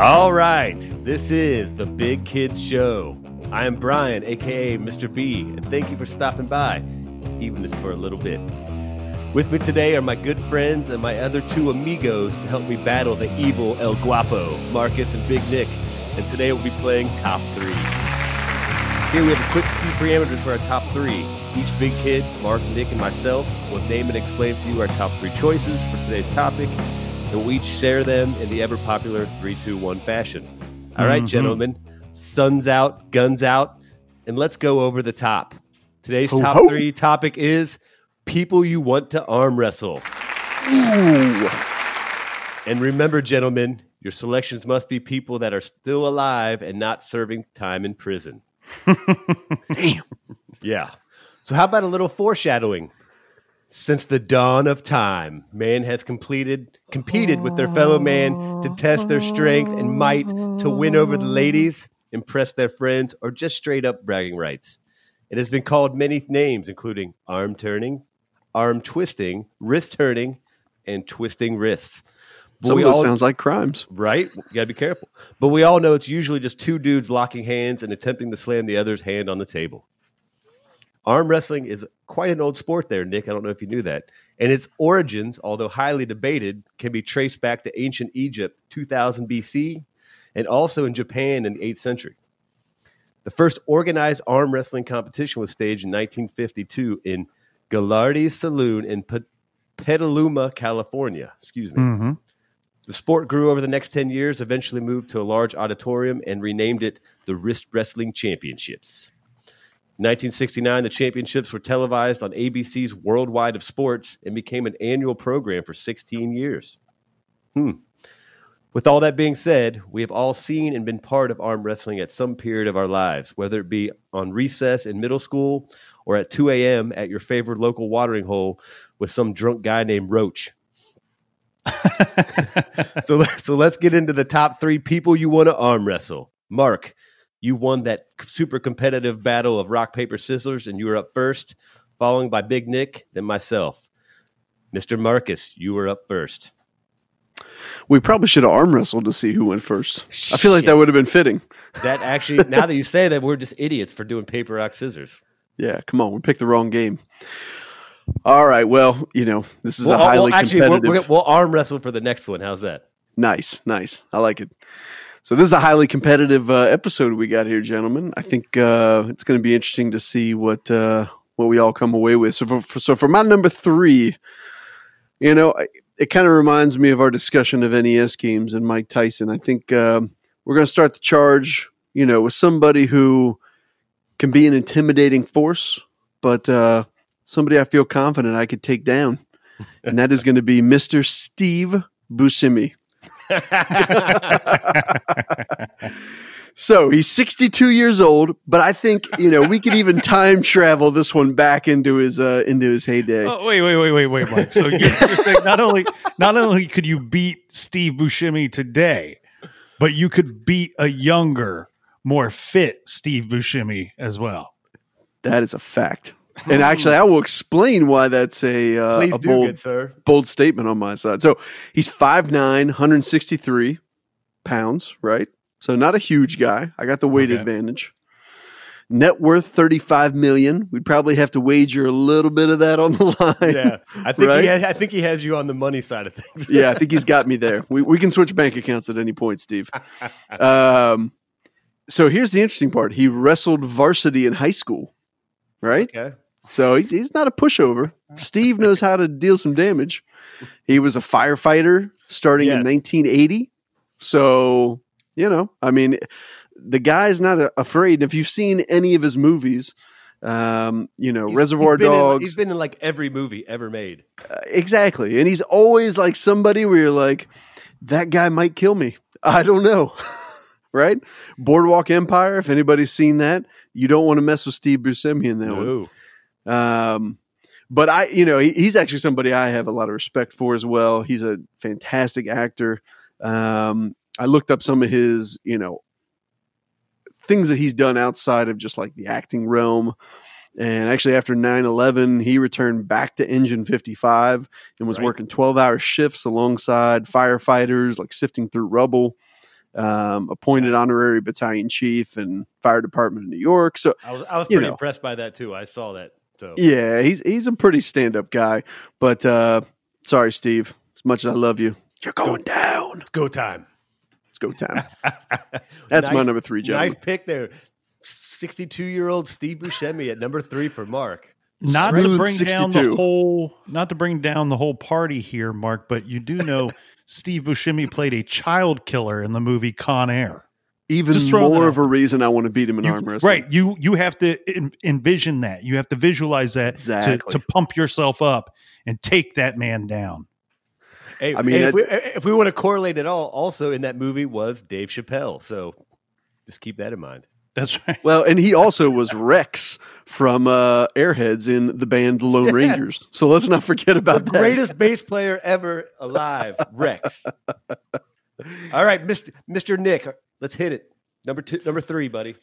All right, this is the Big Kids Show. I am Brian, aka Mr. B, and thank you for stopping by, even if for a little bit. With me today are my good friends and my other two amigos to help me battle the evil El Guapo, Marcus and Big Nick. And today we'll be playing Top 3. Here we have a quick few parameters for our top three. Each big kid, Mark, Nick, and myself will name and explain to you our top three choices for today's topic, and each share them in the ever popular 3 2 1 fashion. All right, Mhm. gentlemen, sun's out, guns out, and let's go over the top. Today's Ho, top ho. three topic is people you want to arm wrestle. Ooh. And remember, gentlemen, your selections must be people that are still alive and not serving time in prison. Damn. Yeah. So, how about a little foreshadowing? Since the dawn of time, man has completed competed with their fellow man to test their strength and might to win over the ladies, impress their friends, or just straight up bragging rights. It has been called many names, including arm turning, arm twisting, wrist turning, and twisting wrists. But Some of those all- sounds like crimes. right? You gotta be careful. But we all know it's usually just two dudes locking hands and attempting to slam the other's hand on the table. Arm wrestling is quite an old sport there, Nick. I don't know if you knew that. And its origins, although highly debated, can be traced back to ancient Egypt, 2000 BC, and also in Japan in the 8th century. The first organized arm wrestling competition was staged in 1952 in Gilardi's Saloon in Pe- Petaluma, California. Excuse me. Mm-hmm. The sport grew over the next 10 years, eventually moved to a large auditorium and renamed it the Wrist Wrestling Championships. In 1969, the championships were televised on ABC's Worldwide of Sports and became an annual program for 16 years. Hmm. With all that being said, we have all seen and been part of arm wrestling at some period of our lives, whether it be on recess in middle school or at 2 a.m. at your favorite local watering hole with some drunk guy named Roach so so let's get into the top three people you want to arm wrestle. Mark, you won that super competitive battle of rock paper scissors, and you were up first, following by Big Nick, then myself. Mister Marcus, you were up first. We probably should have arm wrestled to see who went first. I feel like that would have been fitting. That actually, now that you say that, we're just idiots for doing paper rock scissors. Yeah, come on, we picked the wrong game. All right, well, you know, this is Well, a uh, highly well, actually, we're, we're, we'll arm wrestle for the next one. How's that? Nice, nice. I like it. So this is a highly competitive uh, episode we got here, gentlemen. I think uh, it's going to be interesting to see what uh, what we all come away with. So for, for so for my number three, you know, I, it kind of reminds me of our discussion of NES games and Mike Tyson. I think um, we're going to start the charge, you know, with somebody who can be an intimidating force, but uh, somebody I feel confident I could take down, and that is going to be Mister Steve Buscemi. So he's 62 years old, but I think you know we could even time travel this one back into his uh, into his heyday. Oh, wait, wait, wait, wait, wait, Mike. So you're, saying not only not only could you beat Steve Buscemi today, but you could beat a younger, more fit Steve Buscemi as well. That is a fact, and actually, I will explain why that's a uh, Please a do, bold good sir. bold statement on my side. So he's 5'9", 163 pounds, right? So not a huge guy. I got the weight Okay. advantage. Net worth 35 million. We'd probably have to wager a little bit of that on the line. Yeah, I think Right? he has, I think he has you on the money side of things. yeah, I think he's got me there. We we can switch bank accounts at any point, Steve. Um, so here's the interesting part. He wrestled varsity in high school, right? okay. So he's, he's not a pushover. Steve knows how to deal some damage. He was a firefighter starting Yes. in 1980. So, you know, I mean, the guy's not a- afraid. If you've seen any of his movies, um, you know, He's- Reservoir he's been in- Dogs, he's been in like every movie ever made. uh, exactly. And he's always like somebody where you're like, that guy might kill me. I don't know. right? Boardwalk Empire, if anybody's seen that, you don't want to mess with Steve Buscemi in that one. Um, but I, you know, he, he's actually somebody I have a lot of respect for as well. He's a fantastic actor. Um, I looked up some of his, you know, things that he's done outside of just like the acting realm. And actually, after 9 11, he returned back to Engine 55 and was Right. working 12 hour shifts alongside firefighters, like sifting through rubble. um, appointed honorary battalion chief and fire department in New York. So I was I was pretty know. impressed by that too. I saw that. So yeah, he's he's a pretty stand up guy. But uh, sorry, Steve. As much as I love you, you're going down. it's go time. It's go time. That's my number three, gentlemen. Nice pick there. 62 year old Steve Buscemi at number three for Mark. not to Smooth bring down the whole not to bring down the whole party here mark but you do know steve buscemi played a child killer in the movie con air Even more of a reason I want to beat him in You- arm wrestling. right you you have to en- envision that you have to visualize that Exactly. to, to pump yourself up and take that man down Hey, I mean, and if, we, if we want to correlate it all, also in that movie was Dave Chappelle. So just keep that in mind. that's right Well, and he also was Rex from uh, Airheads in the band The Lone Yeah. Rangers. So let's not forget The about that. greatest bass player ever alive, Rex. All right, Mr. Mr. Nick, let's hit it. Number two, number three, buddy.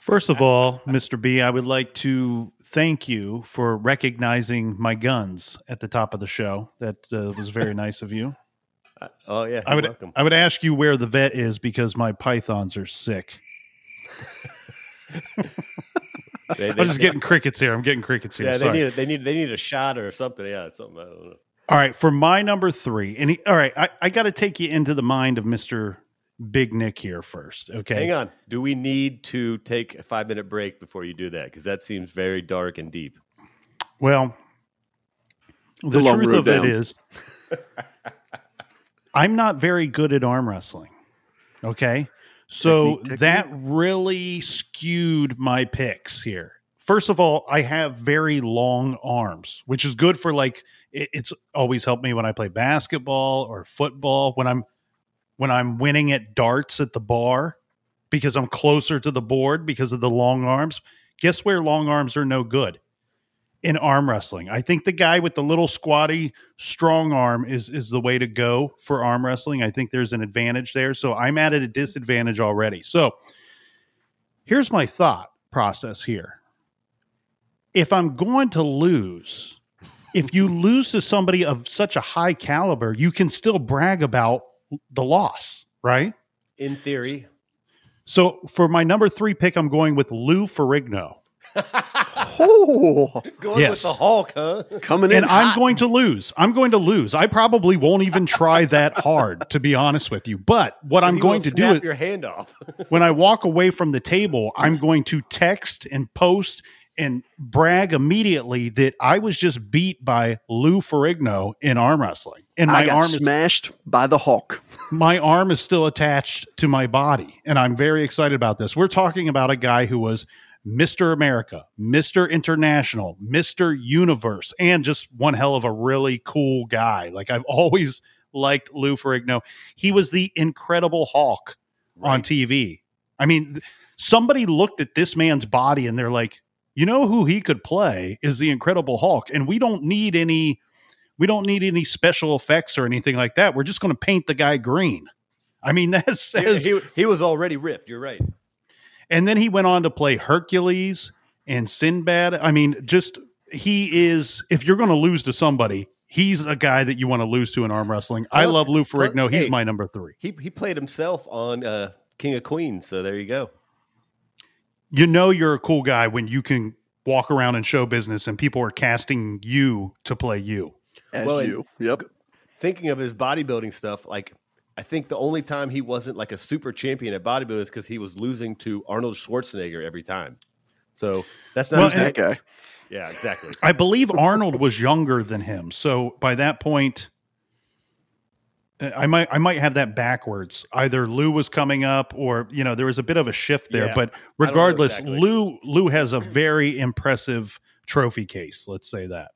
First of all, Mr. B, I would like to thank you for recognizing my guns at the top of the show. That uh, was very nice of you. Oh yeah, I would welcome. I would ask you where the vet is because my pythons are sick. They, I'm just getting crickets here. I'm getting crickets here. Yeah, they Sorry. need a, they need they need a shot or something. Yeah, it's something. I don't know. All right, for my number three, and he, all right, I, I got to take you into the mind of Mister Big Nick here first. Okay, Hang on. Do we need to take a five minute break before you do that? Because that seems very dark and deep. Well, a the long truth road of down. it is, I'm not very good at arm wrestling. Okay. So Technique, technique. that really skewed my picks here. First of all, I have very long arms, which is good for like it, it's always helped me when I play basketball or football when I'm when I'm winning at darts at the bar because I'm closer to the board because of the long arms. Guess where long arms are no good? in arm wrestling. I think the guy with the little squatty strong arm is is the way to go for arm wrestling. I think there's an advantage there. So I'm at a disadvantage already. So here's my thought process here. If I'm going to lose, if you lose to somebody of such a high caliber, you can still brag about the loss, right? In theory. So for my number three pick, I'm going with Lou Ferrigno. Oh, Going Yes. with the Hulk, huh? coming in. and I'm going to lose. I'm going to lose. I probably won't even try that hard, to be honest with you. But what I'm going will to do snap is your hand off. when I walk away from the table, I'm going to text and post and brag immediately that I was just beat by Lou Ferrigno in arm wrestling, and my I got arm is smashed by the Hulk. my arm is still attached to my body and i'm very excited about this. We're talking about a guy who was mr america mr international mr universe and just one hell of a really cool guy. Like i've always liked lou ferrigno. He was the incredible hulk on tv i mean somebody looked at this man's body and they're like you know who he could play is the incredible hulk and we don't need any we don't need any special effects or anything like that. We're just going to paint the guy green. I mean, that He, says. he, he was already ripped. You're right. and then he went on to play Hercules and Sinbad. I mean, just he is. If you're going to lose to somebody, he's a guy that you want to lose to in arm wrestling. I love Lou Ferrigno. He's hey. my number three. He he played himself on uh, King of Queens. So there you go. You know, you're a cool guy when you can walk around in show business and people are casting you to play you. As Well, you. Yep. Thinking of his bodybuilding stuff, like I think the only time he wasn't like a super champion at bodybuilding is because he was losing to Arnold Schwarzenegger every time. So that's not Well, That guy. yeah, exactly. I believe Arnold was younger than him. So by that point, I might I might have that backwards. Either Lou was coming up, or you know there was a bit of a shift there. Yeah, but regardless, exactly. Lou Lou has a very impressive trophy case. Let's say that.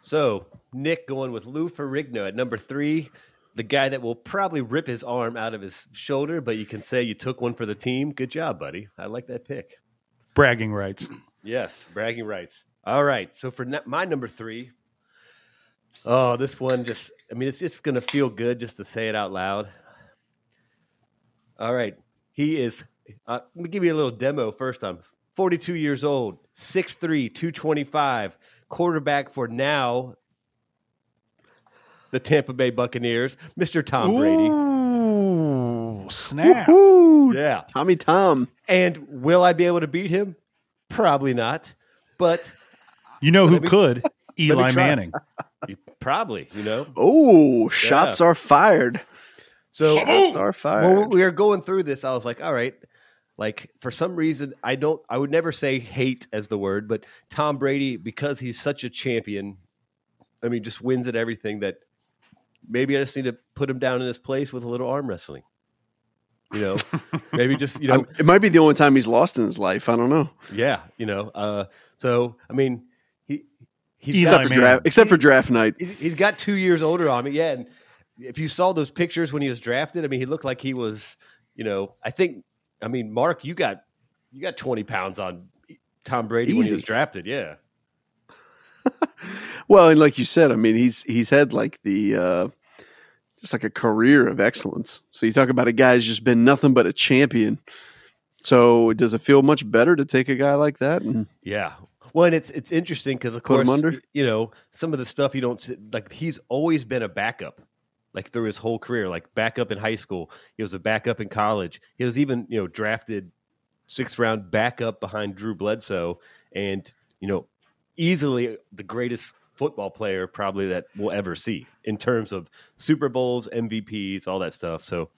So Nick going with Lou Ferrigno at number three, the guy that will probably rip his arm out of his shoulder, but you can say you took one for the team. Good job, buddy. I like that pick. Bragging rights. Yes, bragging rights. All right. So for my number three, oh, this one just, I mean, it's just going to feel good just to say it out loud. All right. He is, uh, let me give you a little demo first time. 42 years old, 6'3, 225, quarterback for now the Tampa Bay Buccaneers, Mr. Tom Brady. Ooh. snap! Woo! Yeah. Tommy Tom. And will I be able to beat him? Probably not. But You know who me- could? Eli. Manning. probably, you know. Oh, shots are fired. So Shots are fired. when we were going through this, I was like, all right, like for some reason, I don't, I would never say hate as the word, but Tom Brady, because he's such a champion, I mean, just wins at everything that maybe I just need to put him down in his place with a little arm wrestling. You know, maybe just, you know, I- it might be the only time he's lost in his life. I don't know. yeah, you know, uh, so, I mean, he, he's Eli got- Except for man. draft, except for draft night. he's, he's got two years older on me. Yeah, and if you saw those pictures when he was drafted, I mean, he looked like he was, you know, I think, I mean, Mark, you got you got twenty pounds on Tom Brady when he was drafted. Yeah, Well, and like you said, I mean, he's he's had like the uh, just like a career of excellence. So you talk about a guy who's just been nothing but a champion. So does it feel much better to take a guy like that? And yeah. Well, and it's it's interesting because of course, you know, some of the stuff you don't see- like. He's always been a backup, like through his whole career. Like backup in high school, he was a backup in college. He was even you know drafted sixth round backup behind Drew Bledsoe, and you know, easily the greatest football player probably that we'll ever see in terms of Super Bowls, MVPs, all that stuff. So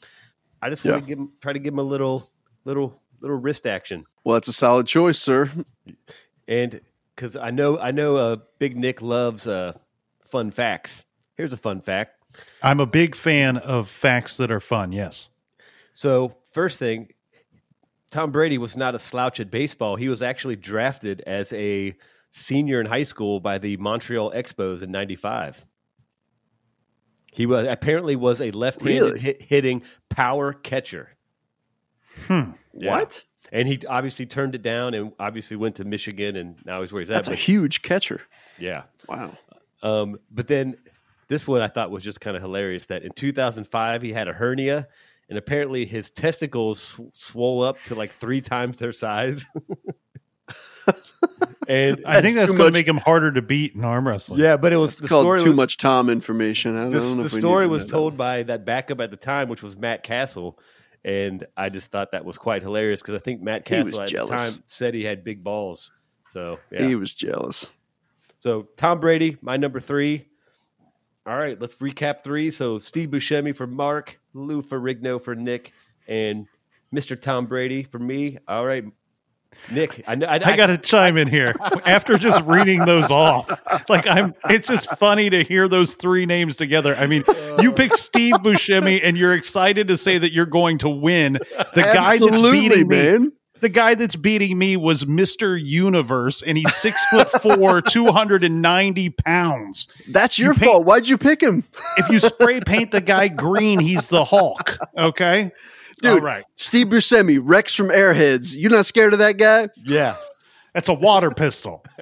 I just want Yeah. to give him, try to give him a little, little, little wrist action, well, that's a solid choice, sir. And because I know, I know, uh, Big Nick loves uh, fun facts. Here's a fun fact. I'm a big fan of facts that are fun. Yes. So first thing, Tom Brady was not a slouch at baseball. He was actually drafted as a senior in high school by the Montreal Expos in '95. He was apparently was a left-handed Really? hit, hitting power catcher. Hmm. Yeah. What? And he obviously turned it down, and obviously went to Michigan, and now he's where he's at. That's a huge catcher. yeah. Wow. Um, but then this one I thought was just kind of hilarious that in 2005 he had a hernia, and apparently his testicles sw- swole up to like three times their size. and I think That's that's going to make him harder to beat in arm wrestling. yeah, but it was It's the called story. too was, much Tom information. I don't the, know. the if we story need was told by that backup at the time, which was Matt Cassel. And I just thought that was quite hilarious because I think Matt Cassel at jealous. the time said he had big balls. So yeah. He was jealous. So Tom Brady, my number three. All right, let's recap three. So Steve Buscemi for Mark, Lou Ferrigno for Nick, and Mr. Tom Brady for me. All right, Nick. I know. I, I got to chime in here after just reading those off. Like I'm, it's just funny to hear those three names together. I mean, you pick Steve Buscemi, and you're excited to say that you're going to win. The guy that's Absolutely, beating me, the guy that's beating me was Mister Universe, and he's six foot four, two hundred and ninety pounds. That's your paint- fault. Why'd you pick him? If you spray paint the guy green, he's the Hulk. Okay, Dude, All right, Steve Buscemi, Rex from Airheads. You not scared of that guy? yeah. that's a water pistol.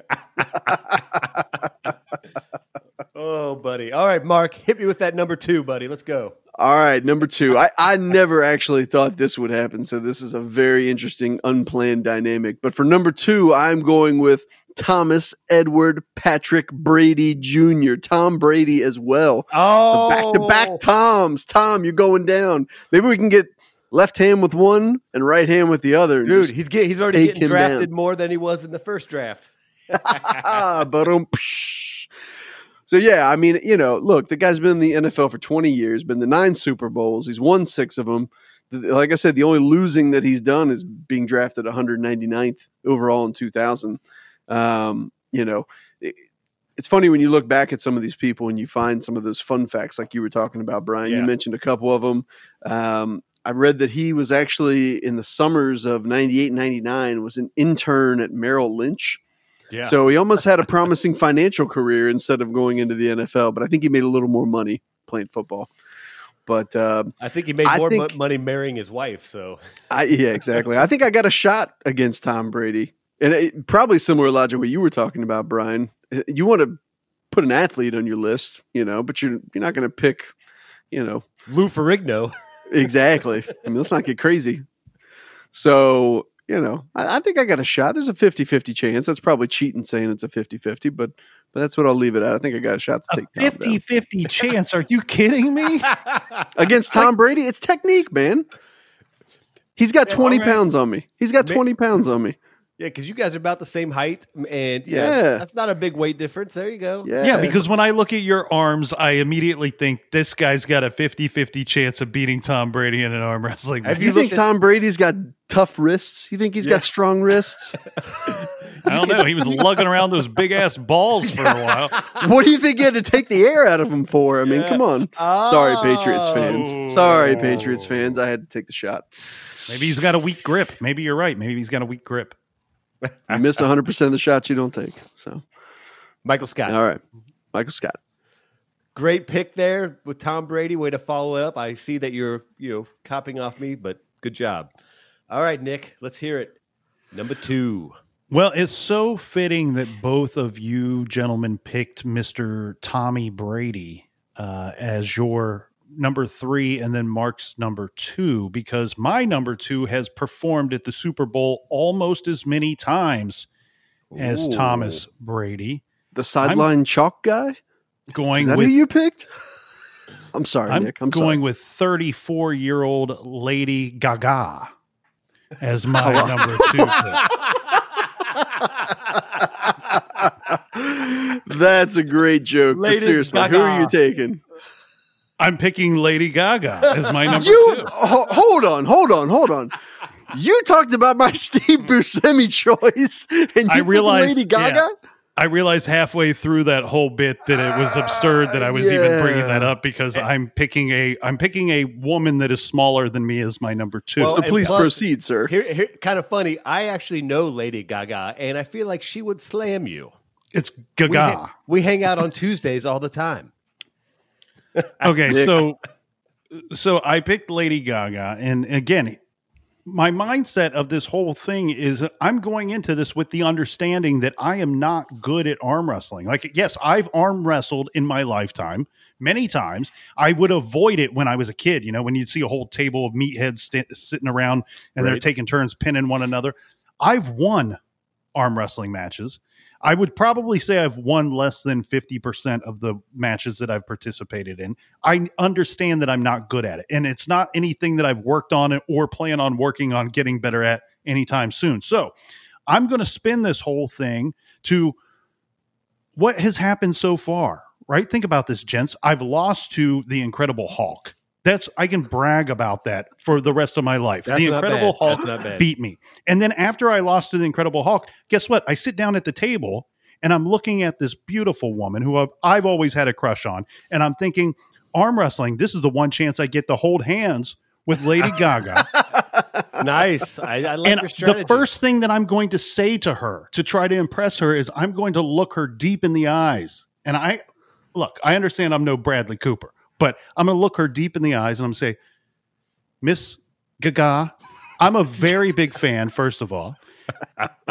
Oh, buddy. All right, Mark, hit me with that number two, buddy. Let's go. All right, number two. I, I never actually thought this would happen, so this is a very interesting, unplanned dynamic. But for number two, I'm going with Thomas Edward Patrick Brady Jr., Tom Brady as well. So Oh, back to back oh. Toms. Tom, you're going down. Maybe we can get left hand with one and right hand with the other. dude. He's get, he's already getting drafted down. more than he was in the first draft. But um, so yeah, I mean, you know, look, the guy's been in the NFL for 20 years, been to nine Super Bowls, he's won six of them. Like I said, the only losing that he's done is being drafted 199th overall in 2000. Um, you know, it- it's funny when you look back at some of these people and you find some of those fun facts, like you were talking about, Brian. Yeah. You mentioned a couple of them. Um, I read that he was actually in the summers of 98 99 was an intern at Merrill Lynch. Yeah. So he almost had a promising financial career instead of going into the NFL, but I think he made a little more money playing football. But uh, I think he made I more mo- think- money marrying his wife. So I, yeah, exactly. I think I got a shot against Tom Brady, and it, probably similar logic what you were talking about, Brian. You want to put an athlete on your list, you know, but you're you're not going to pick, you know, Lou Ferrigno. exactly. I mean, let's not get crazy. So, you know, I, I think I got a shot. There's a 50 50 chance. That's probably cheating saying it's a 50 50, but but that's what I'll leave it at. I think I got a shot to A take Tom 50 50 chance. Are you kidding me? against Tom Brady. It's technique, man. He's got Yeah, 20 all right. pounds on me. He's got 20 pounds on me. Yeah, because you guys are about the same height, and yeah, Yeah. that's not a big weight difference. There you go. Yeah. Yeah, because when I look at your arms, I immediately think this guy's got a 50 50 chance of beating Tom Brady in an arm wrestling Have match. you, you think at- Tom Brady's got tough wrists? You think he's Yeah. got strong wrists? I don't know. He was lugging around those big ass balls for a while. what do you think you had to take the air out of him for? I mean, Yeah. come on. Oh. Sorry, Patriots oh. fans. Sorry, Patriots fans. I had to take the shot. Maybe he's got a weak grip. Maybe you're right. Maybe he's got a weak grip. You missed 100% of the shots you don't take. So, Michael Scott. all right. Michael Scott. Great pick there with Tom Brady. Way to follow it up. I see that you're, you know, copying off me, but good job. All right, Nick, let's hear it. Number two. Well, it's so fitting that both of you gentlemen picked Mr. Tommy Brady uh, as your number three and then Mark's number two because my number two has performed at the Super Bowl almost as many times as Ooh. Thomas Brady. The sideline chalk guy? Is Going that with who you picked? I'm sorry, I'm Nick. I'm going sorry. with 34 year old Lady Gaga as my Oh, number two. pick. That's a great joke. Lady but seriously, who are you taking? I'm picking Lady Gaga as my number You two. ho- hold on, hold on, hold on. You talked about my Steve Buscemi choice, and you I realized- Lady Gaga. yeah. I realized halfway through that whole bit that it was absurd that I was even bringing that up because I'm picking a I'm picking a woman that is smaller than me as my number two. Well, So please plus- proceed, sir. Here, here, kind of funny. I actually know Lady Gaga, and I feel like she would slam you. it's We, Gaga. ha- we hang out on Tuesdays all the time. Okay, so so I picked Lady Gaga, and again, my mindset of this whole thing is I'm going into this with the understanding that I am not good at arm wrestling. Like, yes, I've arm wrestled in my lifetime many times. I would avoid it when I was a kid. You know, when you'd see a whole table of meatheads st- sitting around and they're taking turns pinning one another. I've won arm wrestling matches. I would probably say I've won less than 50% of the matches that I've participated in. I understand that I'm not good at it. And it's not anything that I've worked on or plan on working on getting better at anytime soon. So I'm going to spin this whole thing to what has happened so far, right? Think about this, gents. I've lost to the Incredible Hulk. That's I can brag about that for the rest of my life. That's the Incredible bad. Hulk That's not bad. beat me. And then after I lost to the Incredible Hulk, guess what? I sit down at the table and I'm looking at this beautiful woman who I've, I've always had a crush on. And I'm thinking, arm wrestling, this is the one chance I get to hold hands with Lady Gaga. nice. I, I like and your strategy. the first thing that I'm going to say to her to try to impress her is I'm going to look her deep in the eyes. And I look, I understand I'm no Bradley Cooper, but I'm going to look her deep in the eyes and I'm going to say, Miss Gaga, I'm a very big fan, first of all.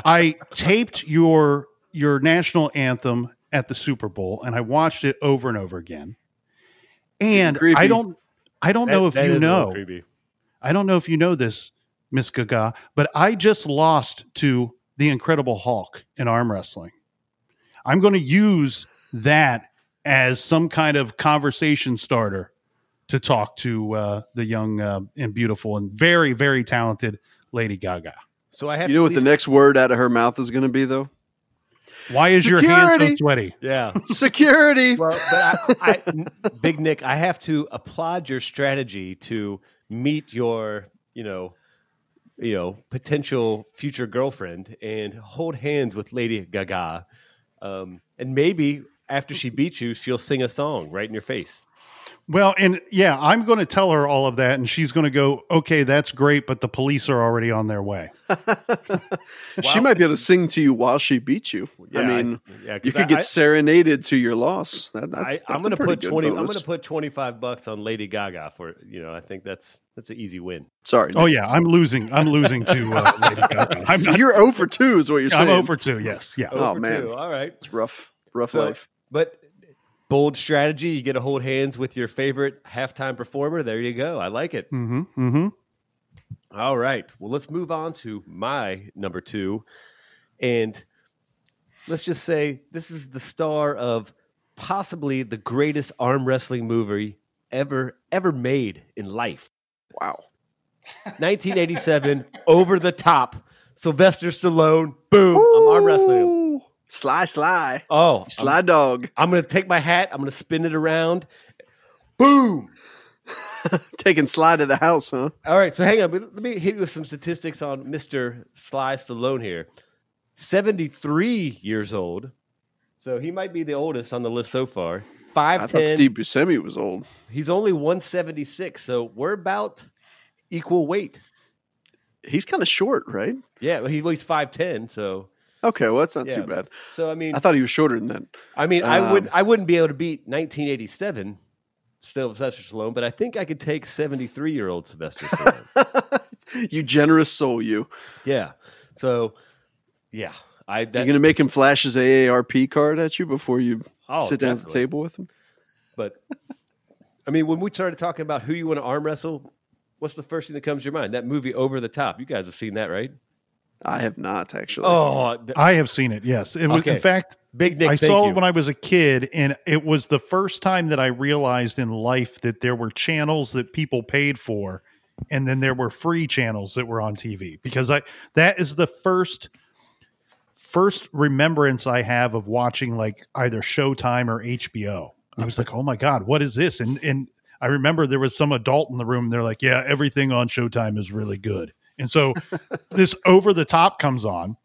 I taped your your national anthem at the Super Bowl and I watched it over and over again. And Creepy. I don't I don't know if That- that you is a little know. I don't know if you know this, Miss Gaga, but I just lost to the Incredible Hulk in arm wrestling. I'm going to use that as some kind of conversation starter to talk to uh, the young uh, and beautiful and very, very talented Lady Gaga. So I have You know what the next word out of her mouth is going to be, though? Why is your hand so sweaty? Yeah. Security. Well, but I, I, Big Nick, I have to applaud your strategy to meet your, you know, you know, potential future girlfriend and hold hands with Lady Gaga, um, and maybe after she beats you, she'll sing a song right in your face. Well, and yeah, I'm going to tell her all of that, and she's going to go, okay, that's great, but the police are already on their way. She might be able to sing to you while she beats you. I Yeah, mean, yeah, 'cause you could I- get I- serenaded to your loss. That, that's, I, that's I'm going to put good twenty. I'm going to put twenty five bucks on Lady Gaga for you know. I think that's that's an easy win. Sorry. Oh Nick. yeah, I'm losing. I'm losing to uh, Lady Gaga. I'm, So not, you're over 2 is what you're saying. I'm over two. Yes, yeah. Oh, Over man. two. All right. It's rough. Rough So- life. But bold strategy. You get to hold hands with your favorite halftime performer. There you go. I like it. Mm-hmm. Mm-hmm. All right. Well, let's move on to my number two. And let's just say this is the star of possibly the greatest arm wrestling movie ever, ever made in life. Wow. 1987, over the top. Sylvester Stallone, boom, I'm arm wrestling him. Ooh, Sly, sly, Oh, I'm, sly dog, I'm gonna take my hat, I'm gonna spin it around, boom. taking Sly to the house, huh? All right, so hang on. Let me hit you with some statistics on Mr. Sly Stallone here. 73 years old. So he might be the oldest on the list so far. Five. I thought 5'10. Steve Buscemi was old. He's only 176. So we're about equal weight. He's kind of short, right? Yeah, well, he weighs 5'10. So, Okay, well that's not Yeah. too bad. so I mean, I thought he was shorter than that. I mean, I would um, I wouldn't be able to beat 1987 still Sylvester Stallone, but I think I could take 73 year old Sylvester Stallone. you generous soul, you. yeah. So, yeah. I You're gonna make him flash his AARP card at you before you oh, sit down at the table with him. But I mean, when we started talking about who you want to arm wrestle, what's the first thing that comes to your mind? That movie Over the Top. You guys have seen that, right? I have not actually. Oh, th- I have seen it. Yes, it was. Okay. In fact, Big Nick. I thank saw you. it when I was a kid, and it was the first time that I realized in life that there were channels that people paid for, and then there were free channels that were on TV. Because I that is the first first remembrance I have of watching like either Showtime or HBO. I was like, oh my god, what is this? And and I remember there was some adult in the room. They're like, yeah, everything on Showtime is really good. And so this over the top comes on,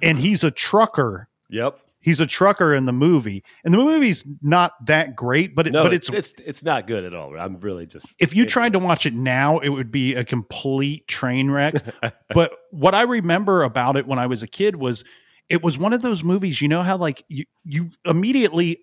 and he's a trucker Yep. he's a trucker in the movie and the movie's not that great but it, No, but it's, it's, it's it's not good at all. I'm really just if you tried to watch it now it would be a complete train wreck but what i remember about it when i was a kid was it was one of those movies you know how like you you immediately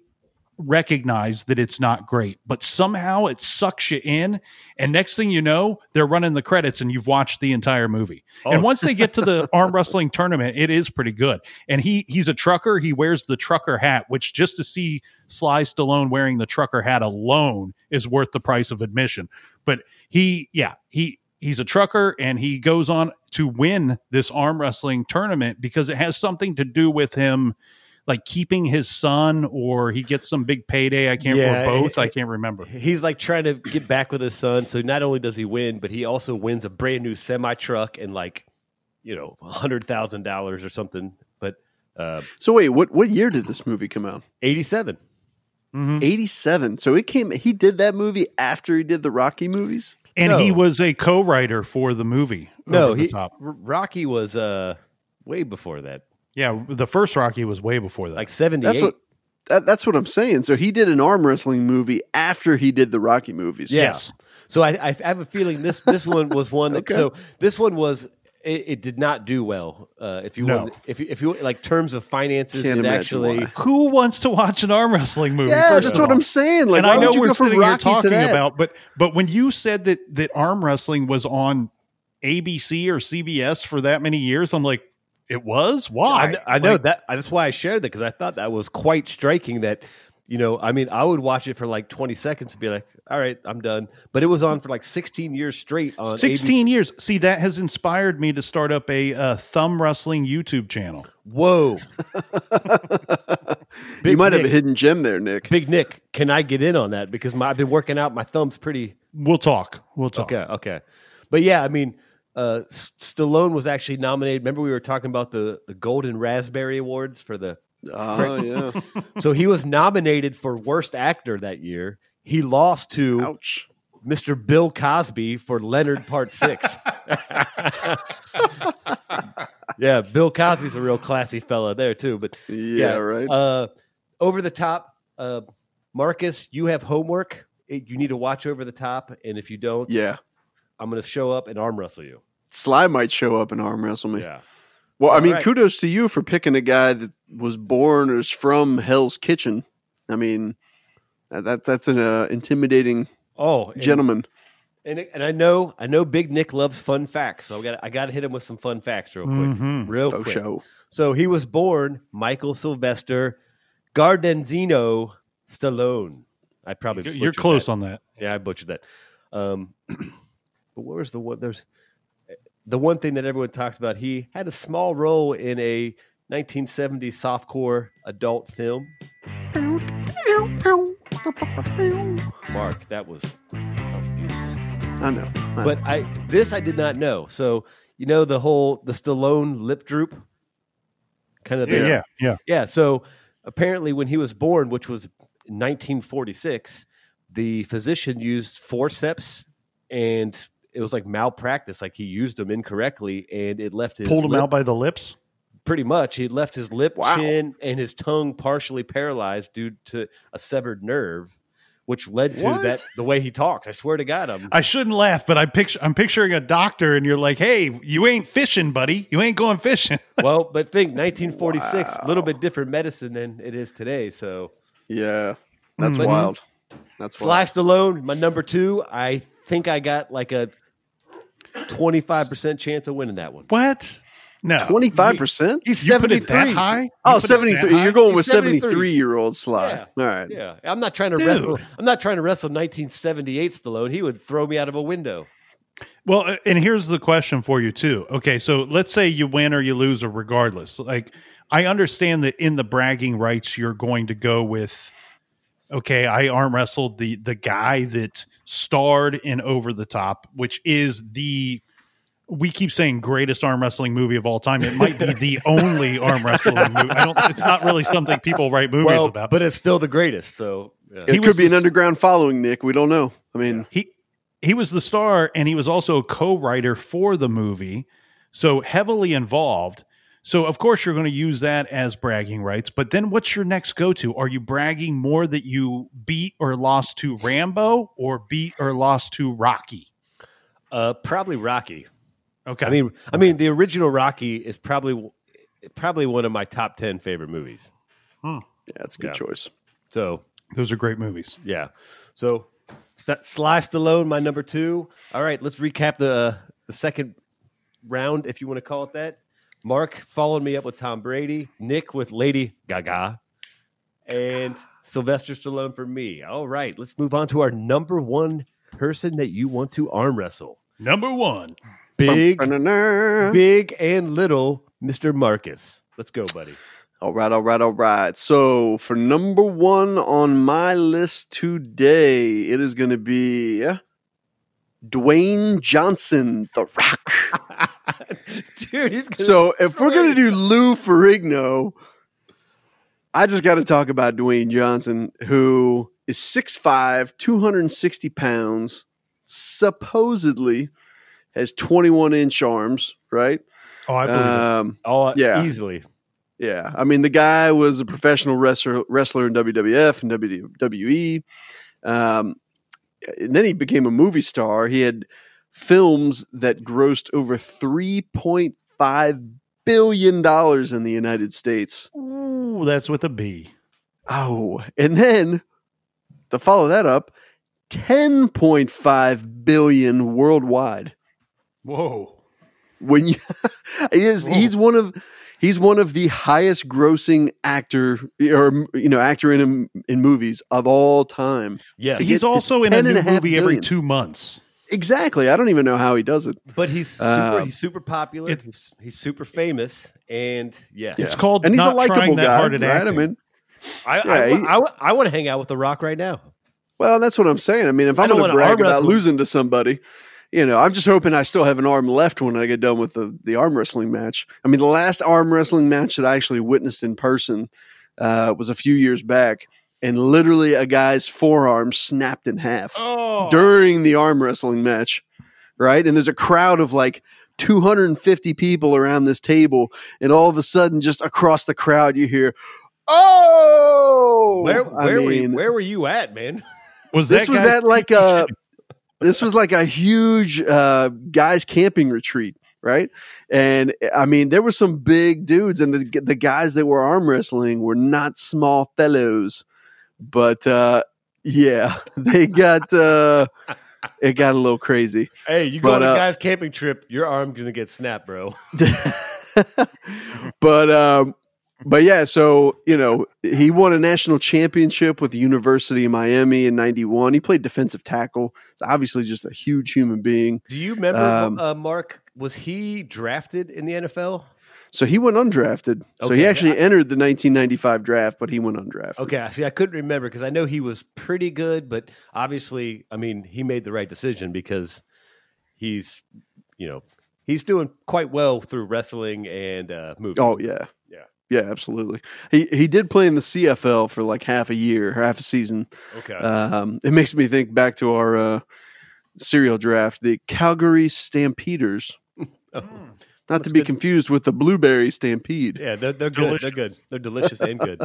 recognize that it's not great but somehow it sucks you in and next thing you know they're running the credits and you've watched the entire movie. Oh. and once they get to the arm wrestling tournament it is pretty good. And he he's a trucker. He wears the trucker hat which just to see sly stallone wearing the trucker hat alone is worth the price of admission. But he yeah he he's a trucker and he goes on to win this arm wrestling tournament because it has something to do with him like keeping his son or he gets some big payday i can't Yeah, or both it- i can't remember He's like trying to get back with his son. So not only does he win, but he also wins a brand new semi truck and like, you know, hundred thousand dollars or something. But uh, So wait, what what year did this movie come out? eighty-seven. Mhm. Eighty seven. So it came. He did that movie after he did the Rocky movies. and No. he was a co-writer for the movie No, Over the he Top. Rocky was uh way before that, yeah the first rocky was way before that like seventy-eight. That's what. That, that's what I'm saying. So he did an arm wrestling movie after he did the Rocky movies. Yeah. Yes. So I, I have a feeling this this one was one that Okay. so this one was it, it did not do well. Uh, if you No. want, if you, if you like terms of finances, Can't it actually why. who wants to watch an arm wrestling movie Yeah, that's what all? I'm saying. Like, and I know you we're sitting here Rocky to talking about, but but when you said that that arm wrestling was on ABC or CBS for that many years, I'm like, it was. Why? I, kn- I know that that's why I shared that because I thought that was quite striking. That you know, I mean, I would watch it for like 20 seconds and be like, "All right, I'm done." But it was on for like 16 years straight on 16 ABC. years. See, that has inspired me to start up a uh, thumb wrestling YouTube channel. Whoa, you Big might have a hidden gem there, Nick. Big Nick, can I get in on that? Because my, I've been working out. My thumb's pretty We'll talk. We'll talk. Okay, okay. But yeah, I mean, uh, Stallone was actually nominated. Remember, we were talking about the, the Golden Raspberry Awards for the. Oh yeah. So he was nominated for Worst Actor that year. He lost to Ouch. Mr. Bill Cosby for Leonard Part Six. yeah, Bill Cosby's a real classy fella there too. But Yeah, right. uh, over the top, uh, Marcus, you have homework. You need to watch over the top, and if you don't, yeah. I'm going to show up and arm wrestle you. Sly might show up and arm wrestle me. Yeah. Well, I mean, right. kudos to you for picking a guy that was born or is from Hell's Kitchen. I mean, that, that that's an uh, intimidating Oh, and, gentleman. And, and I know I know Big Nick loves fun facts, so I got I got to hit him with some fun facts real quick, Mhm. real Oh, quick. show. So he was born Michael Sylvester Gardenzino Stallone. I probably You're close that. on that. Yeah, I butchered that. Um, but where's the one? There's the one thing that everyone talks about. He had a small role in a 1970 softcore adult film. Mark, that was, that was beautiful. I know. I But I this I did not know. So you know the whole the Stallone lip droop, kind of Yeah, yeah, yeah. yeah. So apparently, when he was born, which was 1946, the physician used forceps, and it was like malpractice. Like he used them incorrectly, and it left his Pulled him lip- out by the lips. pretty much. He left his lip, Wow. chin, and his tongue partially paralyzed due to a severed nerve, which led to What? that the way he talks. I swear to God, I'm I shouldn't laugh, but I picture I'm picturing a doctor, and you're like, "Hey, you ain't fishing, buddy. You ain't going fishing." well. But think 1946, a little bit different medicine than it is today. So yeah, that's Mhm. wild. That's Sly wild. Stallone, my number two. I think I got like a 25 percent chance of winning that one. What? No, Twenty five percent. He's oh, You put it 73. that high? You Oh, put 73. high? You're going He's with 73. 73 year old Sly. Yeah. All right. Yeah, I'm not trying to Dude. wrestle. I'm not trying to wrestle 1978 Stallone. He would throw me out of a window. Well, and here's the question for you too. Okay, so let's say you win or you lose, or regardless. Like, I understand that in the bragging rights, you're going to go with, okay, I arm wrestled the the guy that starred in Over the Top, which is the we keep saying greatest arm wrestling movie of all time. It might be the only arm wrestling movie. I don't. It's not really something people write movies Well, about. but it's still the greatest. So yeah. It He could was be an the- underground following, Nick. We don't know. I mean, he he was the star and he was also a co-writer for the movie so heavily involved so of course you're going to use that as bragging rights but then what's your next go-to are you bragging more that you beat or lost to rambo or beat or lost to rocky uh, probably Rocky. okay I mean, I mean, the original Rocky is probably probably one of my top 10 favorite movies. yeah, that's a good Yeah. choice. So those are great movies yeah. So St- Sly Stallone, my number two. All right, let's recap the the second round, if you want to call it that. Mark followed me up with Tom Brady, Nick with Lady Gaga, and Sylvester Stallone for me. All right, let's move on to our number one person that you want to arm wrestle. number one Big, big and little, Mr. Marcus. Let's go, buddy. All right, all right, all right. So for number one on my list today, it is going to be Dwayne Johnson, The Rock. Dude, he's gonna So if we're going to do Lou Ferrigno, I just got to talk about Dwayne Johnson, who is 6'5", 260 pounds, supposedly has 21 inch arms, right? oh i believe it. Um, oh Yeah. easily. Yeah, I mean the guy was a professional wrestler wrestler in WWF and WWE. Um, then he became a movie star. He had films that grossed over three point five billion dollars in the United States. Ooh, that's with a b Oh, and then to follow that up, ten point five billion worldwide. whoa when you he is Whoa. he's one of he's one of the highest grossing actor or you know actor in in movies of all time. Yes. To he's also in a 10 and new a half movie every two months. Exactly. I don't even know how he does it. But he's super, Um, he's super popular. it- he's, he's super famous, and yes, it's called and he's not a likable guy. hard at right i mean I, Yeah, I, he- I, I, want to hang out with The Rock right now. well that's what i'm saying. I mean if I i'm going to brag about losing to somebody you know i'm just hoping i still have an arm left when i get done with the, the arm wrestling match i mean the last arm wrestling match that i actually witnessed in person uh, was a few years back and literally a guy's forearm snapped in half oh during the arm wrestling match, right? And there's a crowd of like 250 people around this table, and all of a sudden, just across the crowd, you hear, "Oh!" Where, I where, were you, where were you at, man? was this that was that like a this was like a huge uh, guys camping retreat, right? And I mean, there were some big dudes, and the the guys that were arm wrestling were not small fellows, but uh, yeah, they got. Uh, it got a little crazy. Hey, you go But, on a uh, guy's camping trip, your arm's gonna get snapped, bro. but um but yeah so you know he won a national championship with the university of miami in 91 he played defensive tackle it's obviously just a huge human being Do you remember, Um, uh, Mark? Was he drafted in the NFL? so he went undrafted so he actually I- entered the 1995 draft but he went undrafted Okay, I see, I couldn't remember because I know he was pretty good, but obviously, I mean, he made the right decision because he's you know he's doing quite well through wrestling and uh, movies. Oh yeah, Yeah. Yeah, absolutely. He he did play in the CFL for like half a year, half a season. okay. Um, it makes me think back to our uh, cereal draft, the Calgary Stampeders, Oh, Hmm. not to be good. confused with the Blueberry Stampede. yeah, they're, they're good. They're good. They're delicious and good.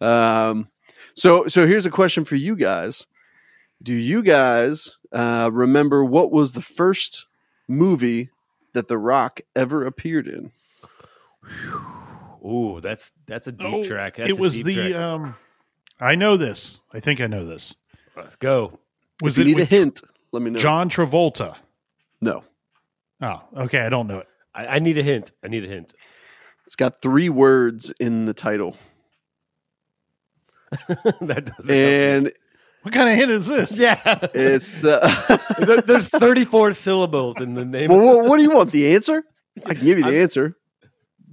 Um, so so here's a question for you guys: Do you guys uh, remember what was the first movie that The Rock ever appeared in? Ooh, that's that's a deep Oh, track. That's it a was deep the. track. um I know this. I think I know this. Let's go. Was if you it need a hint, let me know. John Travolta? No, Oh, okay. I don't know it. I, I need a hint. I need a hint. it's got three words in the title, that doesn't. help and What kind of hint is this? yeah, it's. Uh, There- there's 34 syllables in the name. well, what, what do you want? The answer? I can give you the I'm- answer.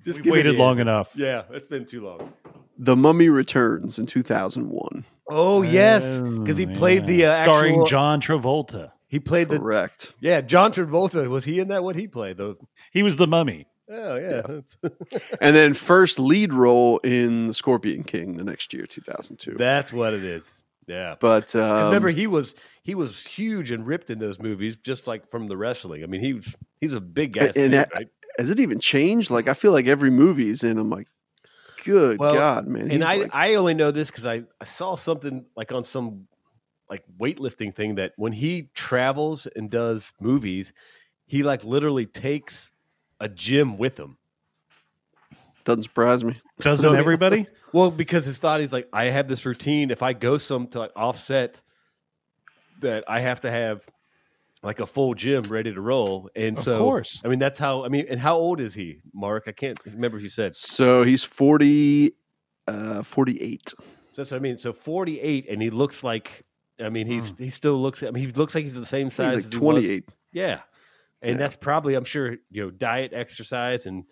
Just We give waited long enough. Yeah, it's been too long. The Mummy Returns in 2001. Oh yes, because he Oh, played the uh, actual. starring John Travolta. He played the Correct. yeah. John Travolta was he in that? What he played though? He was the mummy. Oh yeah. And then first lead role in The Scorpion King the next year, 2002. That's what it is. Yeah. But um, remember, he was he was huge and ripped in those movies, just like from the wrestling. I mean, he was he's a big guy, And- and right? Has it even changed? Like I feel like every movie's in. I'm like, good Well, God, man. And I like- I only know this because I I saw something like on some like weightlifting thing that when he travels and does movies, he like literally takes a gym with him. doesn't surprise me. Doesn't everybody? Well, because his thought is like, I have this routine. If I go some to like offset, that I have to have like a full gym ready to roll. And Of so, course. I mean, that's how. I mean, and how old is he, Mark? I can't remember. if you said. So he's 40, uh, 48. So that's what I mean. So forty eight, and he looks like. I mean, he's he still looks. I mean, he looks like he's the same size. He's as like he was. 28. Yeah, and Yeah. that's probably I'm sure you know diet, exercise, and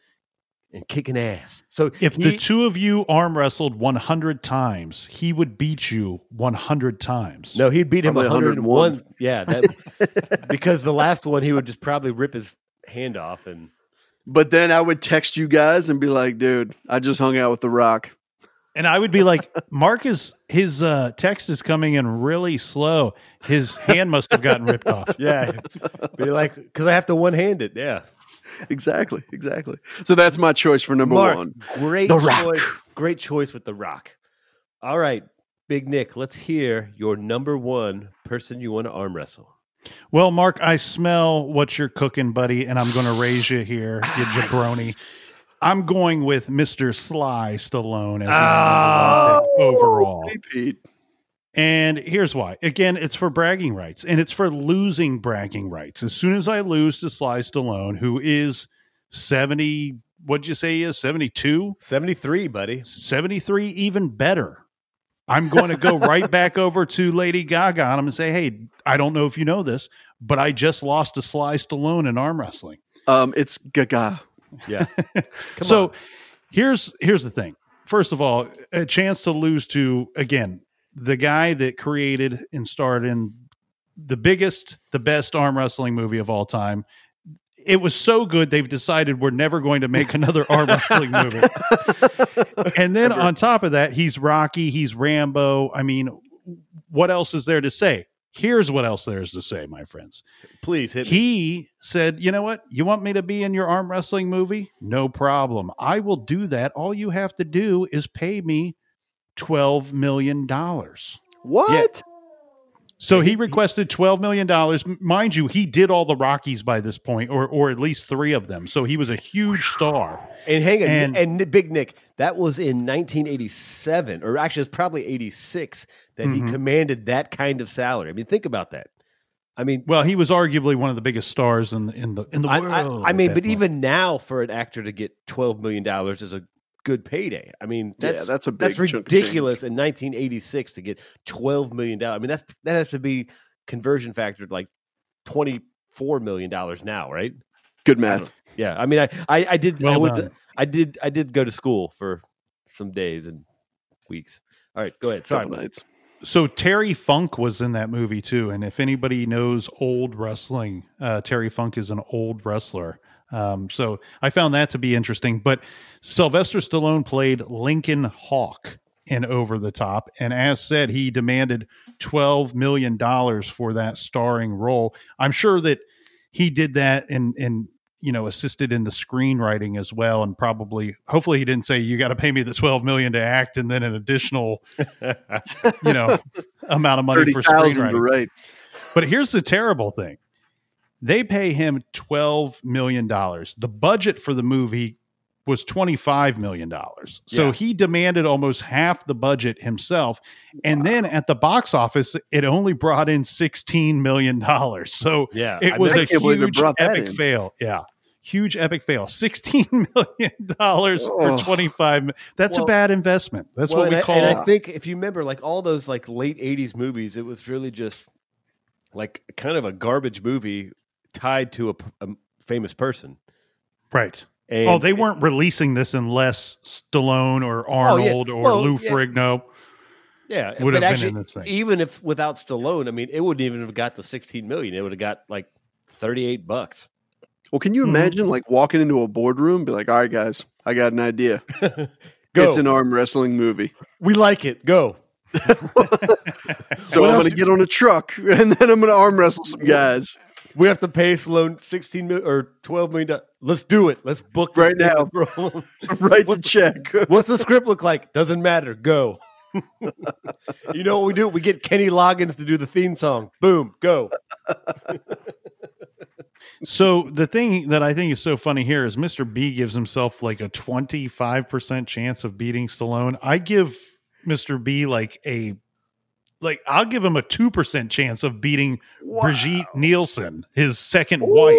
and kicking ass. So If he- the two of you arm wrestled 100 times, he would beat you 100 times. No, he'd beat him 101. 101. Yeah, that, because the last one he would just probably rip his hand off and But then I would text you guys and be like, dude, I just hung out with The Rock. And I would be like, Mark is his uh, text is coming in really slow. His hand must have gotten ripped off. yeah, be like because I have to one hand it. Yeah, Exactly. Exactly. So that's my choice for number Mark, one. great The Rock. choice. Great choice with the Rock. All right, Big Nick, let's hear your number one person you want to arm wrestle. Well, Mark, I smell what you're cooking, buddy, and I'm going to raise you here, you jabroni. I'm going with Mr. Sly Stallone as my number one pick oh, overall. Hey, Pete. And here's why. Again, it's for bragging rights and it's for losing bragging rights. As soon as I lose to Sly Stallone, who is 70, what'd you say he is? 72? 73, buddy. 73, even better. I'm going to go right back over to Lady Gaga on him and say, hey, I don't know if you know this, but I just lost to Sly Stallone in arm wrestling. Um, it's Gaga. Yeah. Come so on. here's here's the thing. First of all, a chance to lose to again the guy that created and starred in the biggest, the best arm wrestling movie of all time. It was so good they've decided we're never going to make another arm wrestling movie. And then on top of that, he's Rocky, he's Rambo. I mean, what else is there to say? Here's what else there is to say, my friends. Please hit me. He said, You know what? You want me to be in your arm wrestling movie? No problem. I will do that. All you have to do is pay me $12 million. What? So he requested $12 million. Mind you, he did all the Rockies by this point, or, or at least three of them. So he was a huge star. And hang on, And- and, Big Nick, that was in 1987, or actually, it's probably 86 that he Mhm. commanded that kind of salary. I mean, think about that. I mean, Well, he was arguably one of the biggest stars in, in the in the world. I, I at mean, but point. even now, for an actor to get 12 million dollars is a good payday. I mean, that's yeah, that's a big that's ridiculous in 1986 to get 12 million dollars. I mean, that's that has to be conversion factored like 24 million dollars now, right? Good math. Yeah, I mean, I I, I did I, went to, I did I did go to school for some days and weeks. All right, go ahead. Sorry, nights. So Terry Funk was in that movie too, and if anybody knows old wrestling, uh, Terry Funk is an old wrestler. Um, so I found that to be interesting. But Sylvester Stallone played Lincoln Hawk in Over the Top, and as said, he demanded twelve million dollars for that starring role. I'm sure that he did that and and you know assisted in the screenwriting as well and probably hopefully he didn't say you got to pay me the 12 million to act and then an additional you know amount of money Thirty for thousand screenwriting write. but here's the terrible thing they pay him 12 million dollars. The budget for the movie was 25 million dollars. So Yeah. he demanded almost half the budget himself. And then at the box office it only brought in 16 million dollars. So Yeah, it I was mean, I a can't believe it huge epic in. fail. Yeah huge epic fail. 16 million dollars Oh. for 25 that's Well- a bad investment. That's Well, what and we I, call and I think if you remember, like all those like late '80s movies, it was really just like kind of a garbage movie tied to a famous person. right And oh, they weren't releasing this unless Stallone or Oh, yeah. Arnold or Well, Lou yeah. Ferrigno. Yeah, would but have been in this thing. even if without Stallone, I mean, it wouldn't even have got the 16 million. It would have got like 38 bucks. Well, can you Mhm. imagine like walking into a boardroom, be like, "All right, guys, I got an idea. Go. It's an arm wrestling movie. we like it. Go. So What I'm going to get on a truck and then I'm going to arm wrestle some guys We have to pay Stallone 16 million or 12 million. dollars. Let's do it. Let's book Right now. bro. Write the check. What's the script look like? Doesn't matter. Go. you know what we do? We get Kenny Loggins to do the theme song. Boom. Go. So the thing that I think is so funny here is Mr. B gives himself like a 25% chance of beating Stallone. I give Mr. B like a like I'll give him a 2% chance of beating Brigitte Nielsen, his second wife.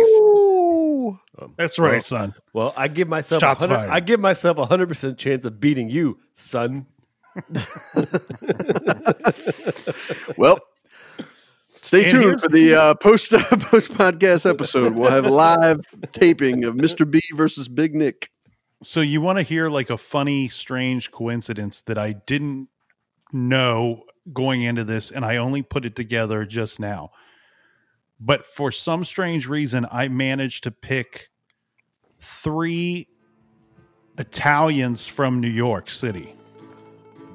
That's right, Well, son. Well, I give myself a Shots hundred, fired. I give myself a hundred percent chance of beating you, son. Well, stay And tuned for the uh, post post podcast episode. We'll have a live taping of Mr. B versus Big Nick. So you want to hear like a funny, strange coincidence that I didn't know going into this, and I only put it together just now. But for some strange reason, I managed to pick three Italians from New York City.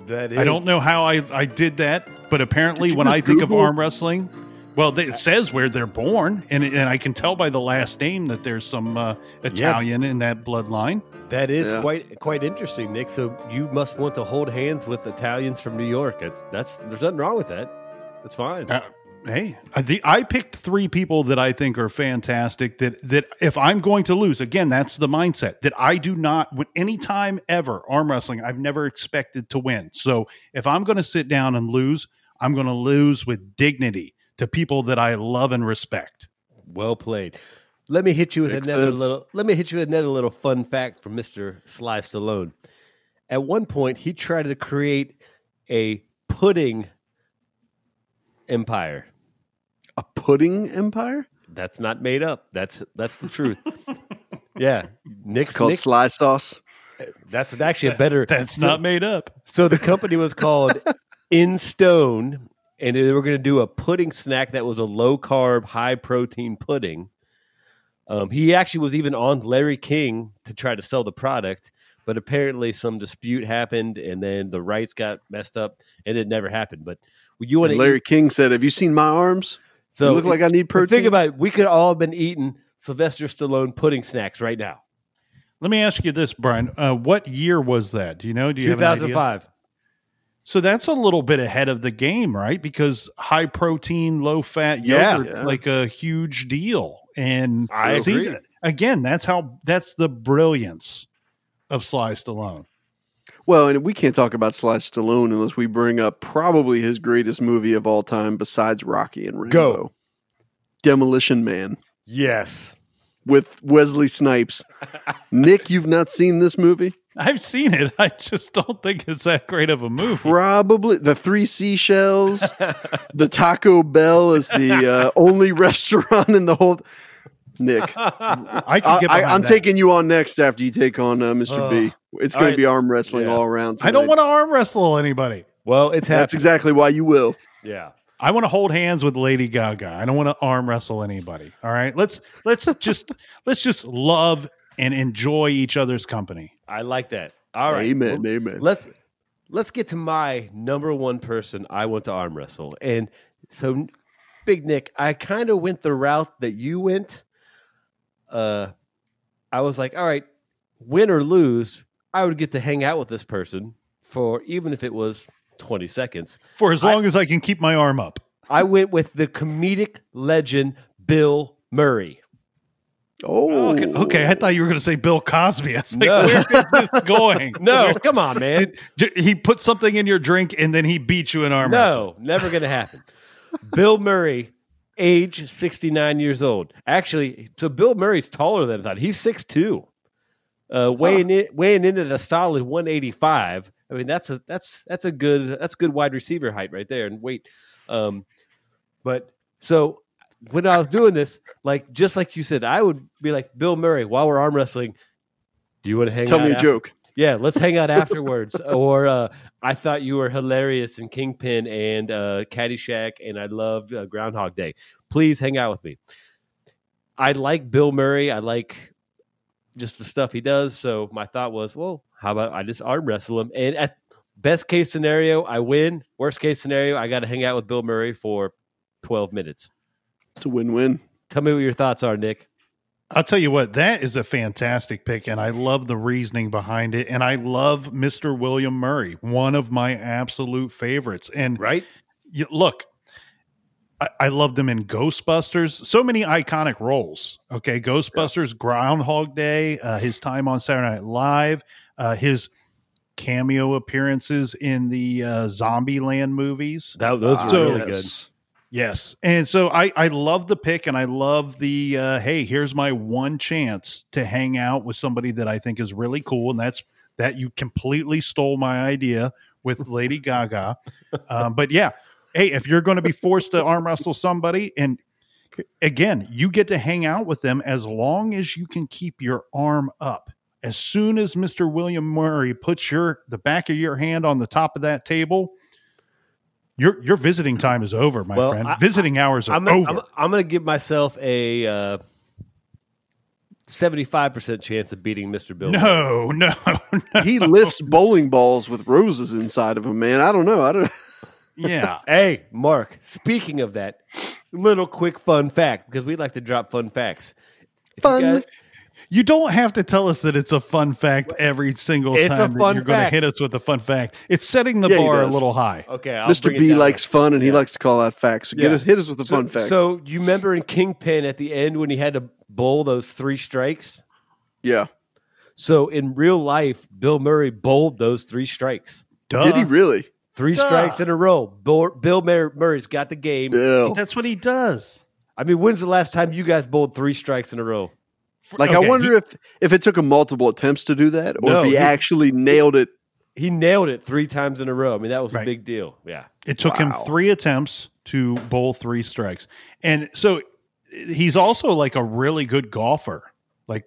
That is. I don't know how I, I did that, but apparently, when I think of arm wrestling, well, it says where they're born, and, and I can tell by the last name that there's some uh, Italian in that bloodline. That is Yeah. quite quite interesting, Nick. So you must want to hold hands with Italians from New York. That's that's there's nothing wrong with that. That's fine. Uh, hey, I, the, I picked three people that I think are fantastic. That that if I'm going to lose, again, that's the mindset that I do not. When any time ever arm wrestling, I've never expected to win. So if I'm going to sit down and lose, I'm going to lose with dignity to people that I love and respect. Well played. Let me hit you with Makes another sense. little. Let me hit you with another little fun fact from Mister Sly Stallone. At one point, he tried to create a pudding empire. A pudding empire? That's not made up. That's that's the truth. yeah, Nick's It's called Nick, Sly Sauce. That's actually a better. That's so- not made up. So the company was called In Stone, and they were going to do a pudding snack that was a low carb, high protein pudding. Um, he actually was even on Larry King to try to sell the product, but apparently some dispute happened, and then the rights got messed up, and it never happened. But you want Larry eat- King said, "Have you seen my arms? So you look it, like I need protein." Think about it. We could all have been eating Sylvester Stallone pudding snacks right now. Let me ask you this, Brian. Uh, what year was that? Do you know? Do you 2005. So that's a little bit ahead of the game, right? Because high protein, low fat Yeah. yogurt, Yeah. like a huge deal. And I see, agree. th- again, that's how that's the brilliance of Sly Stallone. well, and we can't talk about Sly Stallone unless we bring up probably his greatest movie of all time, besides Rocky and Rambo. Go. Demolition Man Yes. with Wesley Snipes. Nick, you've not seen this movie? I've seen it. I just don't think it's that great of a movie. Probably the three seashells. the Taco Bell is the uh, only restaurant in the whole. Nick, I, I could get I, behind I'm that. taking you on next after you take on uh, Mr. B. It's going right. to be arm wrestling Yeah. all around. I don't want to arm wrestle anybody. Well, it's That's exactly why you will. yeah. I want to hold hands with Lady Gaga. I don't want to arm wrestle anybody. All right. Let's let's just let's just love and enjoy each other's company. I like that. All right. Amen. Well, amen. let's let's get to my number one person I want to arm wrestle. And so Big Nick, I kind of went the route that you went. Uh I was like, all right, win or lose, I would get to hang out with this person for even if it was 20 seconds. For as long as I can keep my arm up. I went with the comedic legend Bill Murray. Oh, Okay, okay, I thought you were going to say Bill Cosby. I was like, No. where is this going? No, come on, man. Did- he put something in your drink and then he beat you in arm. No, never going to happen. Bill Murray, age 69 years old. Actually, so Bill Murray's taller than I thought. He's 6'2. Uh, weighing in, weighing in at a solid 185. I mean, that's a that's that's a good that's good wide receiver height right there and weight. Um, but so when I was doing this, like just like you said, I would be like Bill Murray while we're arm wrestling. Do you want to hang out? Tell me a joke. yeah, let's hang out afterwards. or uh, I thought you were hilarious in Kingpin and uh, Caddyshack, and I loved uh, Groundhog Day. Please hang out with me. I like Bill Murray. I like just the stuff he does. So my thought was, well, how about I just arm wrestle him? And at best case scenario, I win. Worst case scenario, I got to hang out with Bill Murray for twelve minutes. It's a win-win. Tell me what your thoughts are, Nick. I'll tell you what, that is a fantastic pick, and I love the reasoning behind it. And I love Mr. William Murray, one of my absolute favorites. And Right? you, look, I, I loved him in Ghostbusters. So many iconic roles. Okay, Ghostbusters, Groundhog Day, uh, his time on Saturday Night Live, uh, his cameo appearances in the uh, Zombieland movies. That, those were So- really good. Yes. And so I, I love the pick and I love the uh, hey, here's my one chance to hang out with somebody that I think is really cool. And that's that you completely stole my idea with Lady Gaga. Um, but yeah, hey, if you're going to be forced to arm wrestle somebody, and again, you get to hang out with them as long as you can keep your arm up. As soon as Mr. William Murray puts your the back of your hand on the top of that table, your your visiting time is over, my Well, friend. I- visiting hours are I'm, over. I'm, I'm going to give myself a uh, 75% chance of beating Mr. Bill. no, no, no. He lifts bowling balls with roses inside of him, man. I don't know. I don't. yeah. Hey, Mark, speaking of that, little quick fun fact, because we like to drop fun facts. If you Fun. guys- You don't have to tell us that it's a fun fact every single It's time that fun you're going to hit us with a fun fact. It's setting the Yeah, bar a little high. okay, I'll Mr. B likes fun and he likes to call out facts. So get Yeah. us, hit us with a so, fun fact. So you remember in Kingpin at the end when he had to bowl those three strikes? yeah. So in real life, Bill Murray bowled those three strikes. Duh. Did he really? Three Duh. strikes in a row. Bill, Bill Murray's got the game. Bill. That's what he does. I mean, when's the last time you guys bowled three strikes in a row? Like Okay, I wonder he- if if it took him multiple attempts to do that, or No, if he, he- actually nailed it. He nailed it three times in a row. I mean, that was a big deal. Yeah. It took him three attempts to bowl three strikes. And so he's also like a really good golfer. Like,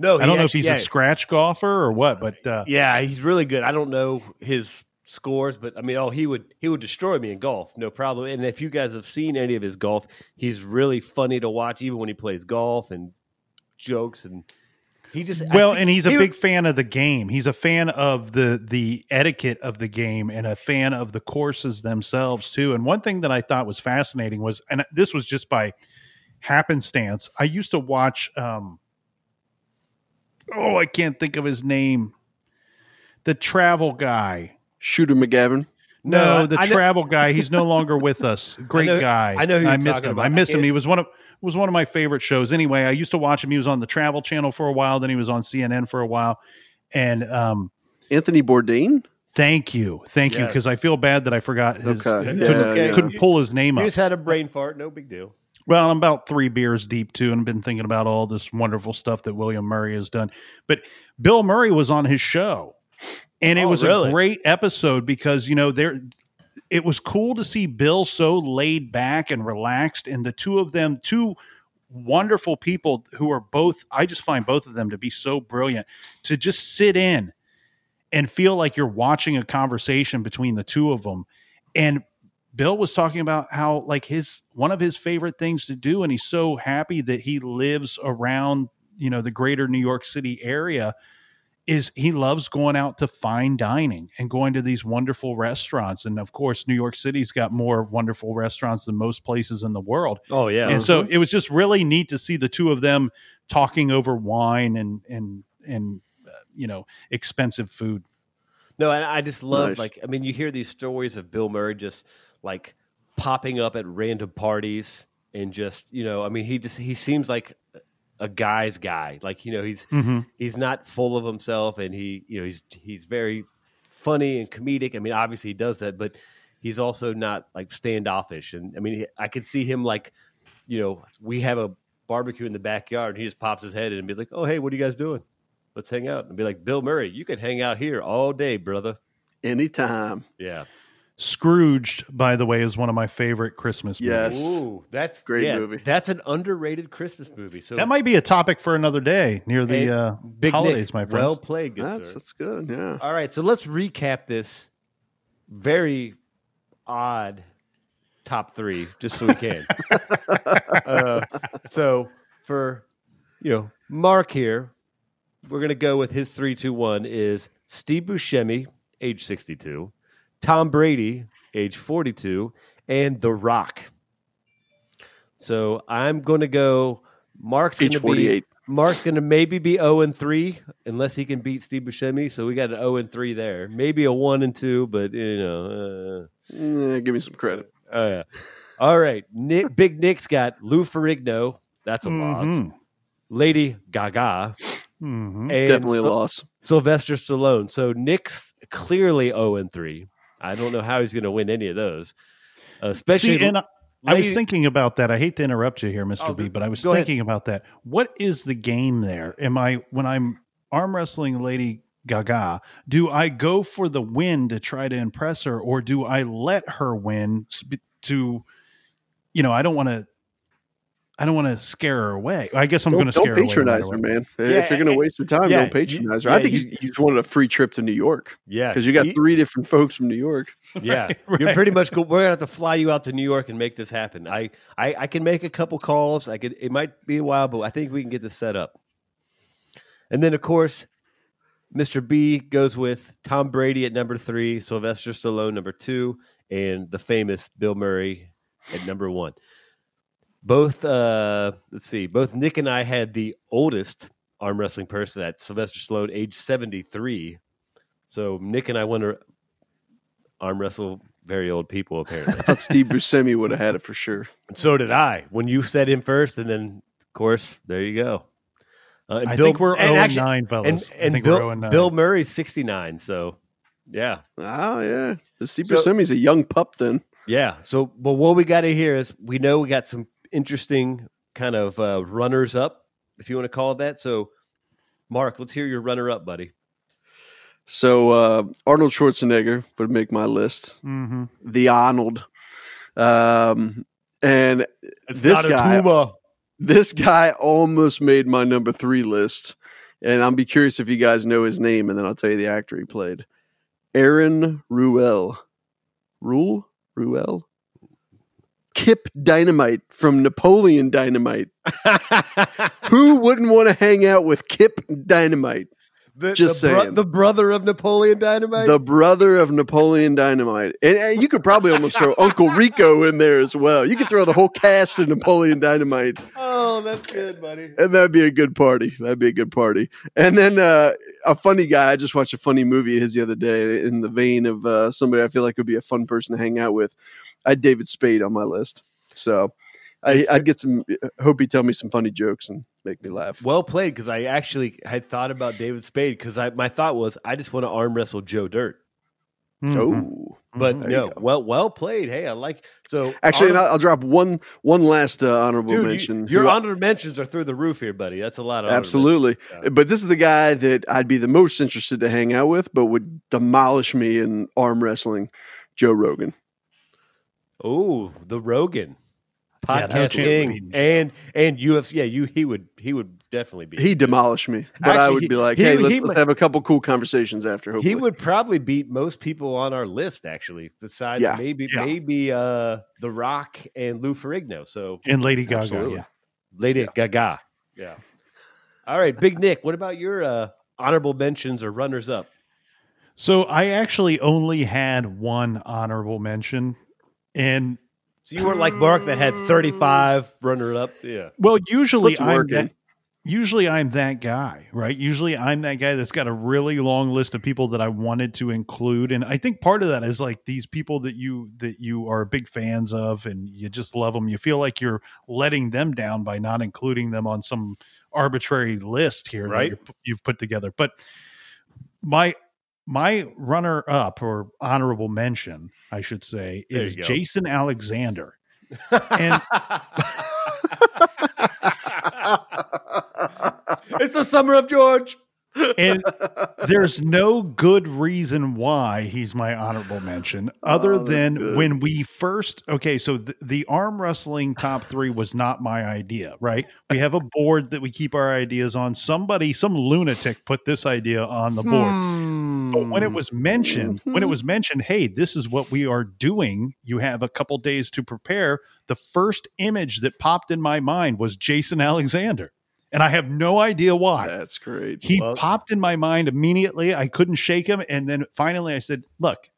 No, I don't know if he's yeah, a scratch golfer or what, but uh, Yeah, he's really good. I don't know his scores, but I mean, oh, he would he would destroy me in golf, no problem. And if you guys have seen any of his golf, he's really funny to watch, even when he plays golf and jokes and he just well, and he's a he big would- fan of the game. He's a fan of the the etiquette of the game and a fan of the courses themselves too. And one thing that I thought was fascinating was, and this was just by happenstance. I used to watch. um Oh, I can't think of his name. The travel guy. Shooter McGavin. No, No, the I know- travel guy. He's no longer with us. Great know- guy. I know who I you're missed talking him. about. I miss I him. He was one of was one of my favorite shows. Anyway, I used to watch him. He was on the Travel Channel for a while. Then he was on CNN for a while. And um, Anthony Bourdain. thank you, thank you, because I feel bad that I forgot his. Okay. Yeah, couldn't, okay. couldn't pull his name He up. just had a brain fart, no big deal. Well, I'm about three beers deep too, and I've been thinking about all this wonderful stuff that William Murray has done. But Bill Murray was on his show, and it Oh, was really? a great episode because you know there. It was cool to see Bill so laid back and relaxed, and the two of them, two wonderful people who are both. I just find both of them to be so brilliant to just sit in and feel like you're watching a conversation between the two of them. And Bill was talking about how like his one of his favorite things to do, and he's so happy that he lives around you know the greater New York City area. Is he loves going out to fine dining and going to these wonderful restaurants, and of course, New York City's got more wonderful restaurants than most places in the world. Oh yeah. And so it was just really neat to see the two of them talking over wine and and and uh, you know expensive food. No, and I just love Nice. like I mean, you hear these stories of Bill Murray just like popping up at random parties and just you know, I mean, he just he seems like a guy's guy. Like you know, he's mm-hmm. he's not full of himself, and he you know he's he's very funny and comedic. I mean, obviously he does that, but he's also not like standoffish. And I mean, I could see him like you know, we have a barbecue in the backyard, and he just pops his head in and be like, "Oh, hey, what are you guys doing?" Let's hang out and be like, Bill Murray, you can hang out here all day, brother. Anytime. Yeah. Scrooged, by the way, is one of my favorite Christmas movies. Yes. Ooh, that's Great yeah, movie. That's an underrated Christmas movie. So That might be a topic for another day near the Hey, uh, Big holidays, Nick, my friends. well played, good That's sir. that's good. Yeah. All right, so let's recap this very odd top three, just so we can. uh, so for you know Mark here, we're gonna go with his three, two, one is Steve Buscemi, age sixty-two, Tom Brady, age forty-two, and The Rock. So I'm going to go. Mark's going to be 48. Mark's going to maybe be zero and three unless he can beat Steve Buscemi. So we got an zero and three there. Maybe a one and two, but you know. Eh, give me some credit. Uh, oh yeah. All right, Nick. Big Nick's got Lou Ferrigno. That's a loss. Mhm. Lady Gaga Mhm. and Definitely a Syl- loss. Sylvester Stallone. So Nick's clearly zero and three. I don't know how he's going to win any of those. Uh, especially See, and I, I was thinking about that. I hate to interrupt you here, Mr. Oh, B, but I was go ahead. thinking about that. What is the game there? Am I when I'm arm wrestling Lady Gaga? Do I go for the win to try to impress her, or do I let her win to? You know, I don't want to. I don't want to scare her away. I guess I'm going to scare don't her away. no patronize matter her, man. Yeah, if you're going to waste your time, yeah, don't patronize her. you- I think you, you just wanted a free trip to New York yeah, because you got you- three different folks from New York. Yeah, Right, you're pretty much cool. We're gonna have to fly you out to New York and make this happen. I, I, I can make a couple calls. I could. It might be a while, but I think we can get this set up. And then, of course, Mr. B goes with Tom Brady at number three, Sylvester Stallone number two, and the famous Bill Murray at number one. Both, uh, let's see, both Nick and I had the oldest arm wrestling person at Sylvester Stallone, age seventy three. So Nick and I want to arm wrestle very old people apparently. I thought Steve Buscemi would have had it for sure. and so did I. When you said him first, and then of course there you go. Uh, and I Bill- think we're and 0 actually- 9, fellas. And, I and think Bill, we're 0 9. Bill Murray's sixty nine. So yeah, Oh yeah, the Steve So- Buscemi's a young pup. Then yeah. So but what we got to hear is we know we got some interesting kind of uh, runners up, if you want to call it that. So Mark, let's hear your runner up, buddy. so uh, Arnold Schwarzenegger would make my list. hmm The Arnold, um, and It's this guy, tuba. this guy almost made my number three list. And I'll be curious if you guys know his name, and then I'll tell you the actor he played. Aaron Ruell. Rule? Ruel? Kip Dynamite from Napoleon Dynamite. Who wouldn't want to hang out with Kip Dynamite? The, Just the, bro- saying. the brother of Napoleon Dynamite. The brother of Napoleon Dynamite. And, and you could probably almost throw Uncle Rico in there as well. You could throw the whole cast of Napoleon Dynamite. oh, that's good, buddy. And that'd be a good party. That'd be a good party. And then uh, a funny guy. I just watched a funny movie of his the other day in the vein of uh, somebody I feel like would be a fun person to hang out with. I had David Spade on my list. So I, That's I'd get some, hope he'd tell me some funny jokes and make me laugh. Well played, because I actually had thought about David Spade because I my thought was I just want to arm wrestle Joe Dirt, Mhm. Oh. but. There no, well well played. Hey, I like so Actually, and Arnold- I'll, I'll drop one one last uh, honorable dude, you- mention. your who honorable mentions are through the roof here, buddy. That's a lot of Absolutely. Yeah. But this is the guy that I'd be the most interested to hang out with, but would demolish me in arm wrestling. Joe Rogan. Oh, the Rogan Yeah, no podcast chance of king, and and UFC. Yeah, you he would he would definitely be. He demolished me, but I would he- be like, he- "Hey, let's, he let's have a couple cool conversations after." Hopefully, he would probably beat most people on our list, actually. Besides Yeah. maybe Yeah. maybe uh The Rock and Lou Ferrigno. So And Lady Gaga. Absolutely. Yeah. Lady Gaga. Yeah. All right, Big Nick. What about your uh honorable mentions or runners up? So I actually only had one honorable mention. And So you weren't like Mark that had thirty five runner up. Yeah. well, usually What's I'm that, usually I'm that guy, right? Usually I'm that guy that's got a really long list of people that I wanted to include. And I think part of that is like these people that you that you are big fans of and you just love them. You feel like you're letting them down by not including them on some arbitrary list here Right. that you've put together. But my my runner up or honorable mention, I should say, is. Jason Alexander. And it's the summer of George. and there's no good reason why he's my honorable mention oh, other Oh, than good. when we first okay so the, the arm wrestling top three was not my idea right we have a board that we keep our ideas on somebody some lunatic put this idea on the board hmm. But when it mm. was mentioned when it mm-hmm. was mentioned hey this is what we are doing you have a couple days to prepare the first image that popped in my mind was jason alexander and i have no idea why That's great. he popped in my mind immediately. I couldn't shake him. And then finally I said, Look,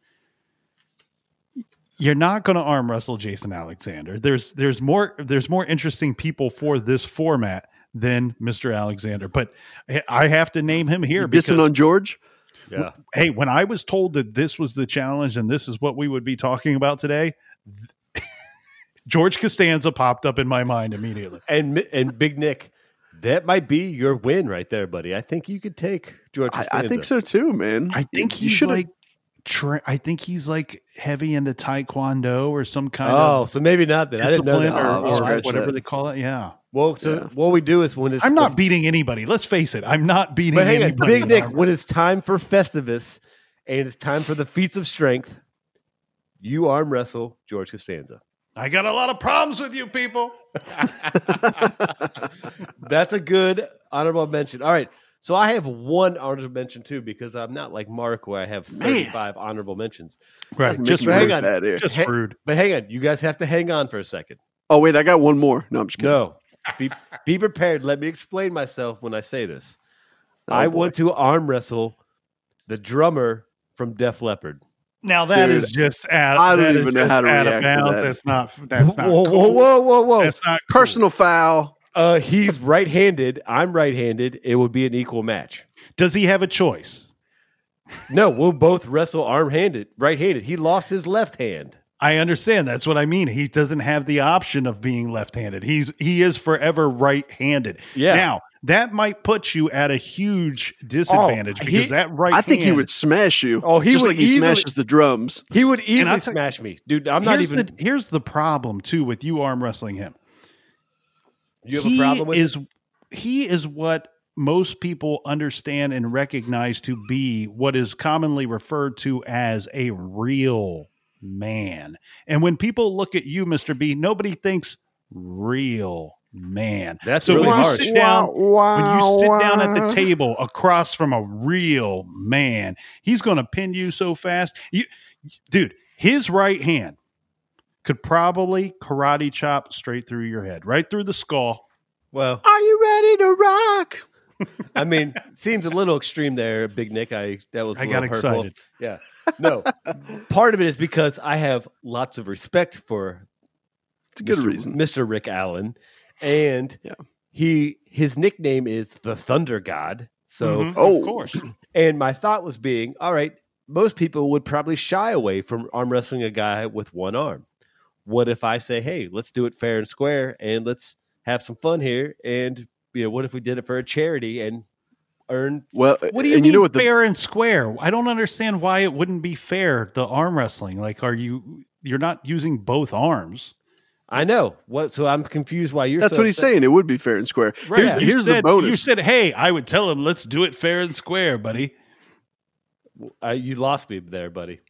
you're not going to arm wrestle Jason Alexander. There's there's more there's more interesting people for this format than Mr. Alexander. But I- have to name him here dissing on George? Yeah. hey, when I was told that this was the challenge and this is what we would be talking about today, George Costanza popped up in my mind immediately. And and Big Nick, that might be your win right there, buddy. I think you could take George. I, I think so too, man. I think You he's should've- like. Tra- I think he's like heavy into taekwondo or some kind Oh, of Oh, so maybe not then. I didn't know discipline that. Oh, or, or whatever that. they call it. Yeah, Well, so Yeah. what we do is when it's I'm the- not beating anybody. Let's face it, I'm not beating But hang on, anybody. Big Nick, when it's time for Festivus and it's time for the feats of strength, you arm wrestle George Costanza. I got a lot of problems with you people. That's a good honorable mention. All right. So I have one honorable mention too because I'm not like Mark where I have Man. 35 honorable mentions. Right, Making just hang on. just Hey- rude. But hang on, you guys have to hang on for a second. Oh wait, I got one more. No, I'm just kidding. No. Be, be prepared. Let me explain myself when I say this. Oh, I boy. want to arm wrestle the drummer from Def Leppard. Now that Dude, is just out. I don't even know how to out of react to that. That's not. That's not. whoa, cool. whoa, whoa, whoa, whoa. That's not cool. Personal foul. Uh, he's right-handed. I'm right-handed. It would be an equal match. Does he have a choice? No, we'll both wrestle arm-handed, right-handed. He lost his left hand. I understand. That's what I mean. He doesn't have the option of being left-handed. He's he is forever right-handed. Yeah. Now that might put you at a huge disadvantage Oh, because he- that right. I think he would smash you. Oh, he just would like he easily- smashes the drums. He would easily I'll smash me, dude. I'm not here's even. The, here's the problem too with you arm wrestling him. you have he a problem with is he is what most people understand and recognize to be what is commonly referred to as a real man. And when people look at you, Mr. B, nobody thinks real man. That's so really when harsh. you sit down when you sit down at the table across from a real man, he's going to pin you so fast. You dude, his right hand could probably karate chop straight through your head, right through the skull. Well, Are you ready to rock? I mean, seems a little extreme there, Big Nick. I that was. I I got excited. Yeah. No, part of it is because I have lots of respect for It's a good Mr. reason. Mr. Rick Allen, and Yeah. he his nickname is the Thunder God. So, Mhm, Oh. of course. and my thought was being, all right, most people would probably shy away from arm wrestling a guy with one arm. What if I say, hey, let's do it fair and square, and let's have some fun here, and you know, what if we did it for a charity and earn Well, What do you and mean you know what the fair and square? I don't understand why it wouldn't be fair. The arm wrestling, like, are you? You're not using both arms. I know what, so I'm confused why you're. that's so what he's upset. saying. It would be fair and square. Here's, You here's the bonus. You said, "Hey, I would tell him, let's do it fair and square, buddy." Uh, you lost me there, buddy.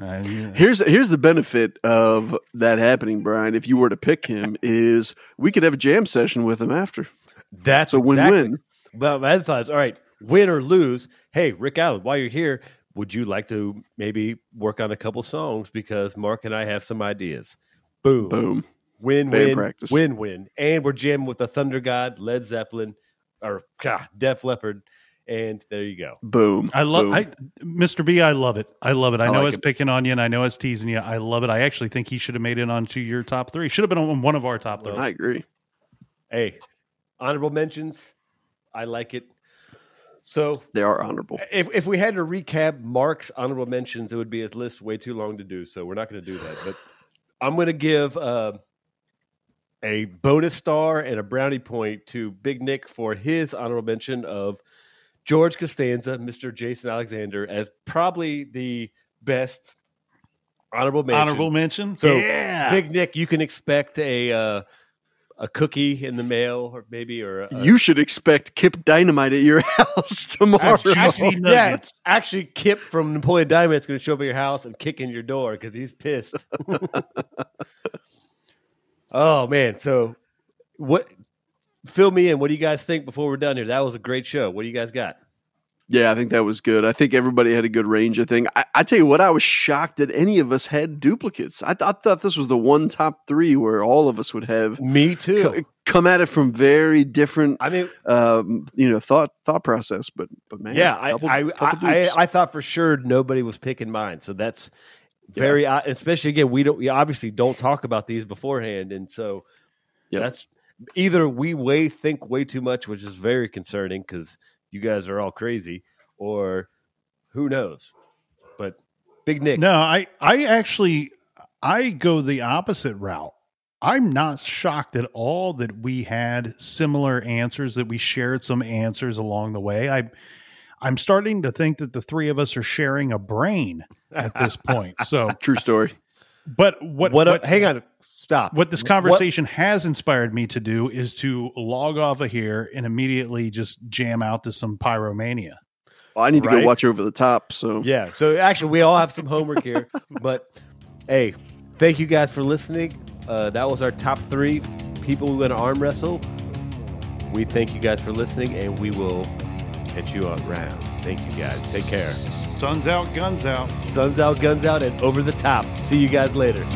Uh, yeah. Here's here's the benefit of that happening, Brian. If you were to pick him, is we could have a jam session with him after. That's a win exactly- win. Well, my other thought is, all right, win or lose. Hey, Rick Allen, while you're here, would you like to maybe work on a couple songs because Mark and I have some ideas? Boom, Boom. win, Band win, practice. win, win, and we're jamming with the Thunder God, Led Zeppelin, or God, Def Leppard, and there you go. Boom. I love I, Mr. B. I love it. I love it. I, I know like it's it. picking on you, and I know it's teasing you. I love it. I actually think he should have made it onto your top three. Should have been on one of our top three. I agree. Hey, honorable mentions. I like it. So They are honorable. if if we had to recap Mark's honorable mentions, it would be a list way too long to do. So we're not going to do that. But I'm going to give uh, a bonus star and a brownie point to Big Nick for his honorable mention of George Costanza, Mr. Jason Alexander, as probably the best honorable mention. Honorable mention. So, yeah, Big Nick, you can expect a uh, a cookie in the mail, or maybe or a, You should expect Kip Dynamite at your house tomorrow. Juicy Actually, yeah, actually, Kip from Napoleon Dynamite's going to show up at your house and kick in your door because he's pissed. oh man! So, what? Fill me in. What do you guys think before we're done here? That was a great show. What do you guys got? Yeah, I think that was good. I think everybody had a good range. of thing. I, I tell you what, I was shocked that any of us had duplicates. I, th- I thought this was the one top three where all of us would have Me too. co- come at it from very different, I mean, um, you know, thought thought process. But but man, yeah, I couple- I, couple I, I. Thought for sure nobody was picking mine. So that's very odd. Especially again, we don't we obviously don't talk about these beforehand, and so Yep. that's either we way think way too much, which is very concerning because you guys are all crazy, or who knows. But Big Nick, No, I I actually I go the opposite route. I'm not shocked at all that we had similar answers that we shared some answers along the way. I I'm starting to think that the three of us are sharing a brain at this point. So, True story. but what what? what, hang on, stop. what this conversation has inspired me to do is to log off of here and immediately just jam out to some pyromania. Well, I need to go watch over the top. So Yeah. So actually, we all have some homework here. but hey, thank you guys for listening. Uh, that was our top three people we want to arm wrestle. We thank you guys for listening, and we will catch you on round. Thank you guys. Take care. Sun's out, guns out. Suns out, guns out, and over the top. See you guys later.